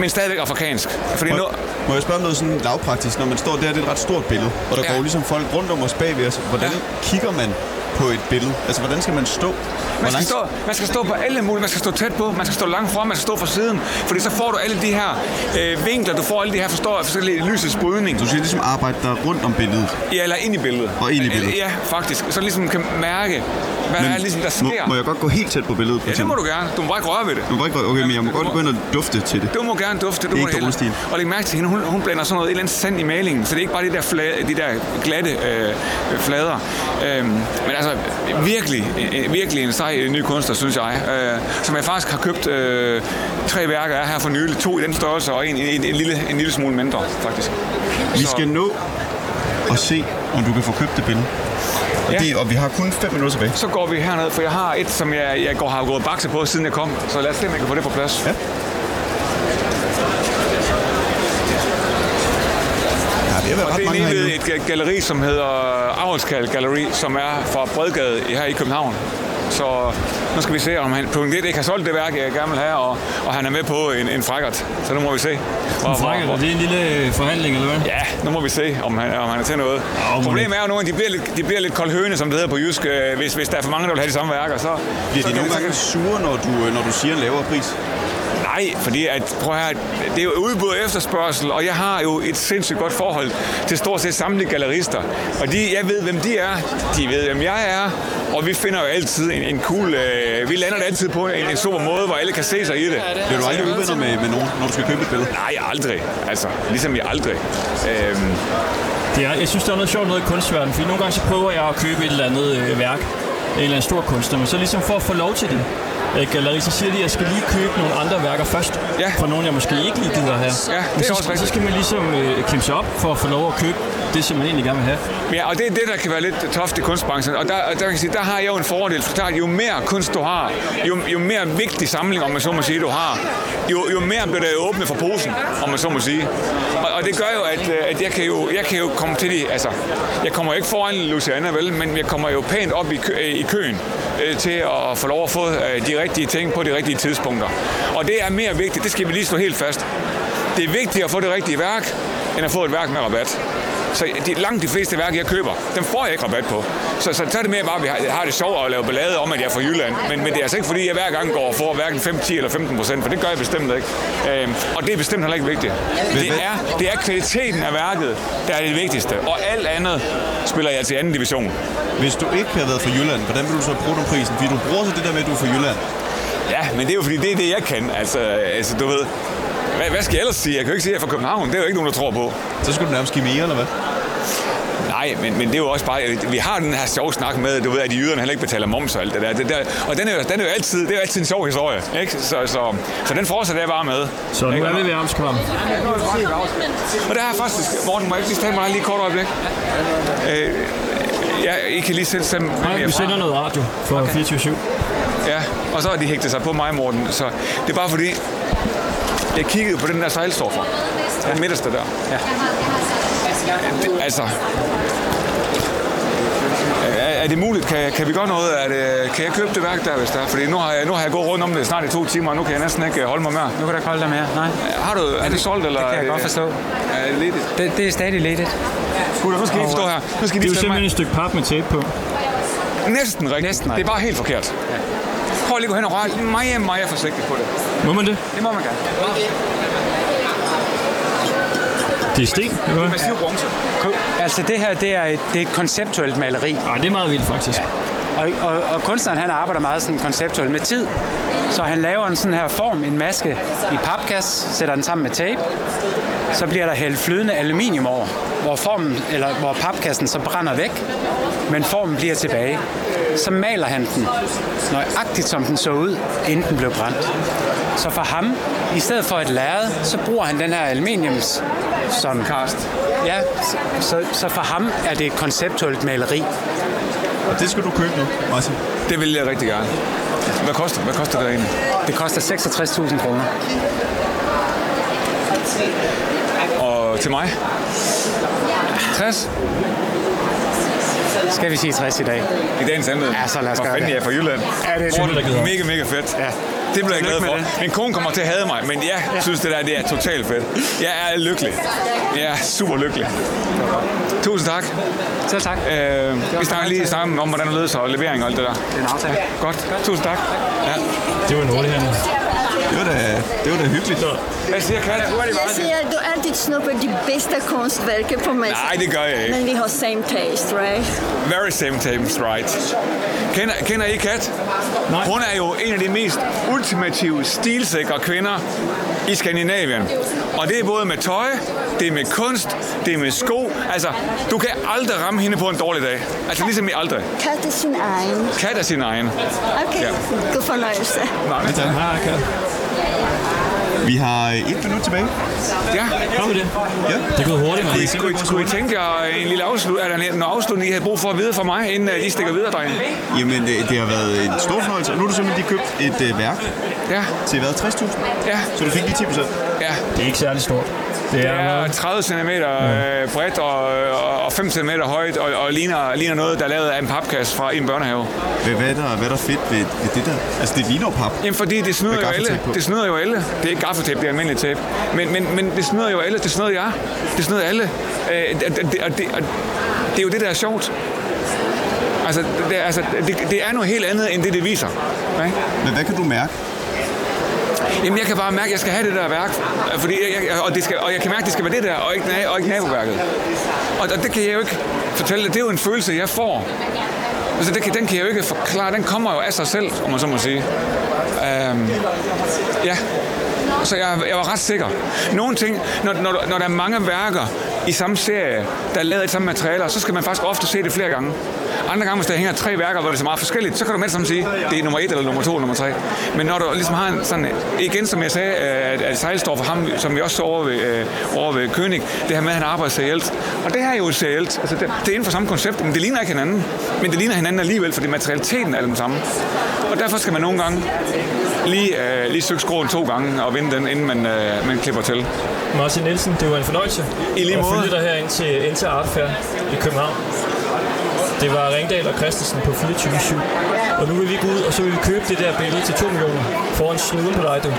men stadigvæk afrikansk. Fordi Må, nu, må jeg spørge noget sådan lavpraktisk? Når man står der, det er et ret stort billede, og der Ja. går ligesom folk rundt om os bagved os. Hvordan Ja. kigger man på et billede? Altså, hvordan skal man stå? Man skal, stå, man skal stå på alle mulige, man skal stå tæt på, man skal stå langt frem, man skal stå fra siden, fordi så får du alle de her øh, vinkler, du får alle de her forstår, forskellige lysets brydning. Du skal ligesom arbejde der rundt om billedet. Ja, eller ind i billedet. Og ind i billedet. Ja, faktisk. Så ligesom kan mærke, hvad der er, ligesom, der sker. må, må jeg godt gå helt tæt på billedet? For Ja, det må du gerne. Du må bare ikke røre ved det. Du må ikke, okay, men jeg må godt begynde at dufte til det. Du må gerne dufte. Du Det er må ikke dårlig. Og læg mærke til hende, hun, hun blander sådan noget, et eller andet sand i malingen, så det er ikke bare de der, flade, de der glatte øh, flader. Øhm, men altså, virkelig, øh, virkelig en sej øh, ny kunstner, synes jeg, øh, som jeg faktisk har købt øh, tre værker af her for nylig. To i den størrelse, og en, en, en, lille, en lille smule mindre, faktisk. Vi Så- skal nå og se, om du kan få købt det billede. Og, Ja. det, og vi har kun 5 minutter tilbage. Så går vi herned, for jeg har et, som jeg, jeg går, har gået bakse på, siden jeg kom. Så lad os se, om jeg kan få det på plads. Ja. Ja, det Og er lige ved et ga- galleri, som hedder Avlskald Galleri, som er fra Bredgade her i København. Så nu skal vi se, om han på en ikke har solgt det værk, jeg gerne vil have, og, og han er med på en, en frækkert. Så nu må vi se. Hvor, Frækker, det er en lille øh, forhandling, eller hvad? Ja, nu må vi se, om han, om han er til noget. men- Problemet er jo nogle, at de bliver lidt, de bliver lidt koldhøne, som det hedder på jysk, øh, hvis, hvis der er for mange, der vil have de samme værker. Så, Bliver så de nogle det- gange sure, når du, øh, når du siger en lavere pris? Nej, fordi at, prøv her, det er jo udbud og efterspørgsel, og jeg har jo et sindssygt godt forhold til stort set samtlige gallerister. Og de, jeg ved, hvem de er, de ved, hvem jeg er, og vi finder jo altid en, en cool... Øh, vi lander det altid på en, en super måde, hvor alle kan se sig i det. Bliver du aldrig uvenner med, med nogen, når du skal købe et billede? Nej, aldrig. Altså, ligesom jeg aldrig. Øhm, Det er, jeg synes, der er noget sjovt noget i kunstverdenen, fordi nogle gange så prøver jeg at købe et eller andet øh, værk, en eller anden stor kunstner, men så ligesom for at få lov til det, galleri, så siger de, at jeg skal lige købe nogle andre værker først, Ja. fra nogle, jeg måske ikke lige gider have. Ja, det er så, også så rigtigt. skal man ligesom øh, kæmpe sig op for at få lov at købe det, som man egentlig gerne vil have. Ja, og det er det, der kan være lidt toft i kunstbranchen. Og der, og der, kan jeg sige, der har jeg jo en fordel. For klart, jo mere kunst du har, jo, jo mere vigtig samling, om man så må sige, du har, jo, jo mere bliver der åbnet for posen, om man så må sige. Og, og det gør jo, at, øh, at jeg, kan jo, jeg kan jo komme til de... Altså, jeg kommer jo ikke foran Luciana, vel, men jeg kommer jo pænt op i, kø, i køen øh, til at få lov at få øh, de rigtige ting på de rigtige tidspunkter. Og det er mere vigtigt, det skal vi lige slå helt fast. Det er vigtigt at få det rigtige værk, end at få et værk med rabat. Så de, langt de fleste værk, jeg køber, dem får jeg ikke rabat på. Så, så, så er det mere bare, at vi har, har det sjovt at lave ballade om, at jeg er fra Jylland. Men, men det er altså ikke, fordi jeg hver gang går og får hverken 5, 10 eller 15 procent, for det gør jeg bestemt ikke. Øhm, og det er bestemt heller ikke vigtigt. Det er, det er kvaliteten af værket, der er det vigtigste. Og alt andet spiller jeg til anden division. Hvis du ikke havde været fra Jylland, hvordan ville du så bruge den prisen? Fordi du bruger så det der med, at du er fra Jylland. Ja, men det er jo fordi, det er det, jeg kan. Altså, altså du ved, hvad, hvad skal jeg ellers sige? Jeg kan jo ikke sige, at jeg er fra København. Det er jo ikke nogen, der tror på. Så skulle du nærmest give mere, eller hvad? Nej, men, men det er jo også bare, vi har den her sjove snak med, du ved, at de yderne heller ikke betaler moms og alt det der. Det der og den er, jo, den er jo altid, det er jo altid en sjov historie, ikke? Så, så, så den fortsætter jeg bare med. Så nu er vi ved Amskram. Og der er faktisk, Morten, må jeg lige stille mig lige kort øjeblik? Øh, ja, I kan lige sig med Nej, vi sender noget radio for okay. 24-7. Ja, og så har de hægtet sig på mig, Morten. Så det er bare fordi, jeg kiggede på den der sejlstoffer. Den midterste der. Ja. Det, altså, er, er det muligt? Kan, kan vi gøre noget? Er det, kan jeg købe det værk der, hvis der er? Fordi nu har, jeg, nu har jeg gået rundt om det snart i to timer, og nu kan jeg næsten ikke holde mig mere. Nu kan du ikke holde dig mere, nej. Har du, er det solgt, eller? Det kan jeg godt forstå. Er det ledigt? Det, det er stadig ledigt. Gutter, nu skal I forstå her. Nu skal Det er jo simpelthen et stykke pap med tape på. Næsten rigtigt. Næsten det er bare helt forkert. Ja. Prøv lige at gå hen og røre meget, meget forsigtigt på det. Må man det? Det må man gerne. Det er sten, eller hvad? Massiv bronze. Altså det her, det er et, det er et konceptuelt maleri. Nej, det er meget vildt faktisk. Og, og, og kunstneren han arbejder meget sådan konceptuelt med tid. Så han laver en sådan her form, en maske i papgas, sætter den sammen med tape. Så bliver der hældt flydende aluminium over, hvor, formen, eller hvor papkassen så brænder væk, men formen bliver tilbage. Så maler han den nøjagtigt, som den så ud, inden den blev brændt. Så for ham, i stedet for et lærred, så bruger han den her aluminiums som Karst. Ja, så, så for ham er det et konceptuelt maleri. Og det skal du købe nu, Martin. Det vil jeg rigtig gerne. Hvad koster, hvad koster det egentlig? Det koster 66.000 kroner. Og til mig? 60? Skal vi sige 60 i dag? I dagens anledning? Ja, så lad os Hvor gøre fanden det. jeg er fra Jylland. Ja, det er det. Mega, mega fedt. Ja. Det bliver jeg glad for. med Min kone kommer til at hade mig, men jeg synes, det der det er totalt fedt. Jeg er lykkelig. Jeg er super lykkelig. Tusind tak. Selv tak. Øh, vi snakker lige sammen om, hvordan det ledes og levering og alt det der. Det er en aftale. Godt. Tusind tak. Ja. Det var en hurtig handel. Det var da, det var da hyggeligt. Hvad siger Kat? Jeg siger, at du altid snupper de bedste kunstværker på mig. Nej, det gør jeg ikke. Men vi har same taste, right? Very same taste, right. Kender, kender I Kat? Nej. Hun er jo en af de mest ultimative, stilsikre kvinder i Skandinavien. Og det er både med tøj, det er med kunst, det er med sko. Altså, du kan aldrig ramme hende på en dårlig dag. Altså, ligesom i aldrig. Kat er sin egen. Kat er sin egen. Okay, Ja. god fornøjelse. Nej, Ja, tak. Hej, Kat. Vi har et minut tilbage. Ja. Vi det? Ja. Det er gået hurtigt, Kunne I, man. kunne, I, tænke jer en lille afslut, er der noget afslutning, I har brug for at vide fra mig, inden øh, I stikker videre, drenge? Jamen, det, det har været en stor fornøjelse. Og nu har du simpelthen lige købt et øh, værk Ja. til hvad? 60.000? Ja. Så du fik lige 10 procent? Ja. Det er ikke særlig stort. Det Det er, er 30 cm øh, bredt og, og- og 5 cm højt, og, og ligner, ligner noget, der er lavet af en papkasse fra en børnehave. Hvad, hvad, er der, hvad er der fedt ved, ved det der? Altså, det ligner jo pap. Jamen, fordi det snyder jo alle. Det snyder jo alle. Det er ikke gaffatape, det er almindelig tape. Men, men, men det snyder jo alle. Det snyder jeg. Det snyder alle. Øh, det, det, og det, og det er jo det, der er sjovt. Altså, det, altså det, det er noget helt andet, end det, det viser. Ikke? Men hvad kan du mærke? Jamen, jeg kan bare mærke, at jeg skal have det der værk. Fordi jeg, jeg, og, det skal, og jeg kan mærke, at det skal være det der, og ikke, og ikke naboværket. Og, og det kan jeg jo ikke fortælle dig. Det er jo en følelse, jeg får. Altså, det kan, den kan jeg jo ikke forklare. Den kommer jo af sig selv, om man så må sige. Øhm, ja. Så jeg, jeg var ret sikker. Nogle ting, når, når, når der er mange værker i samme serie, der er lavet i samme materialer, så skal man faktisk ofte se det flere gange. Andre gange, hvis der hænger tre værker, hvor det er så meget forskelligt, så kan du med det samme sige, det er nummer et eller nummer to eller nummer tre. Men når du ligesom har en sådan, igen som jeg sagde, at, at Sejlstorff, ham, som vi også så over ved, øh, over ved König, det her med, at han arbejder serielt. Og det her er jo serielt. Altså, det, det er inden for samme koncept, men det ligner ikke hinanden. Men det ligner hinanden alligevel, fordi materialiteten er den samme. Og derfor skal man nogle gange lige, øh, lige søge skroen to gange og vinde den, inden man, øh, man klipper til. Martin Nielsen, det var en fornøjelse I lige måde. følge dig her ind til Enter Art Fair i København. Det var Ringdal og Christensen på 24 Og nu vil vi gå ud, og så vil vi købe det der billede til 2 millioner foran snuden på dig, du.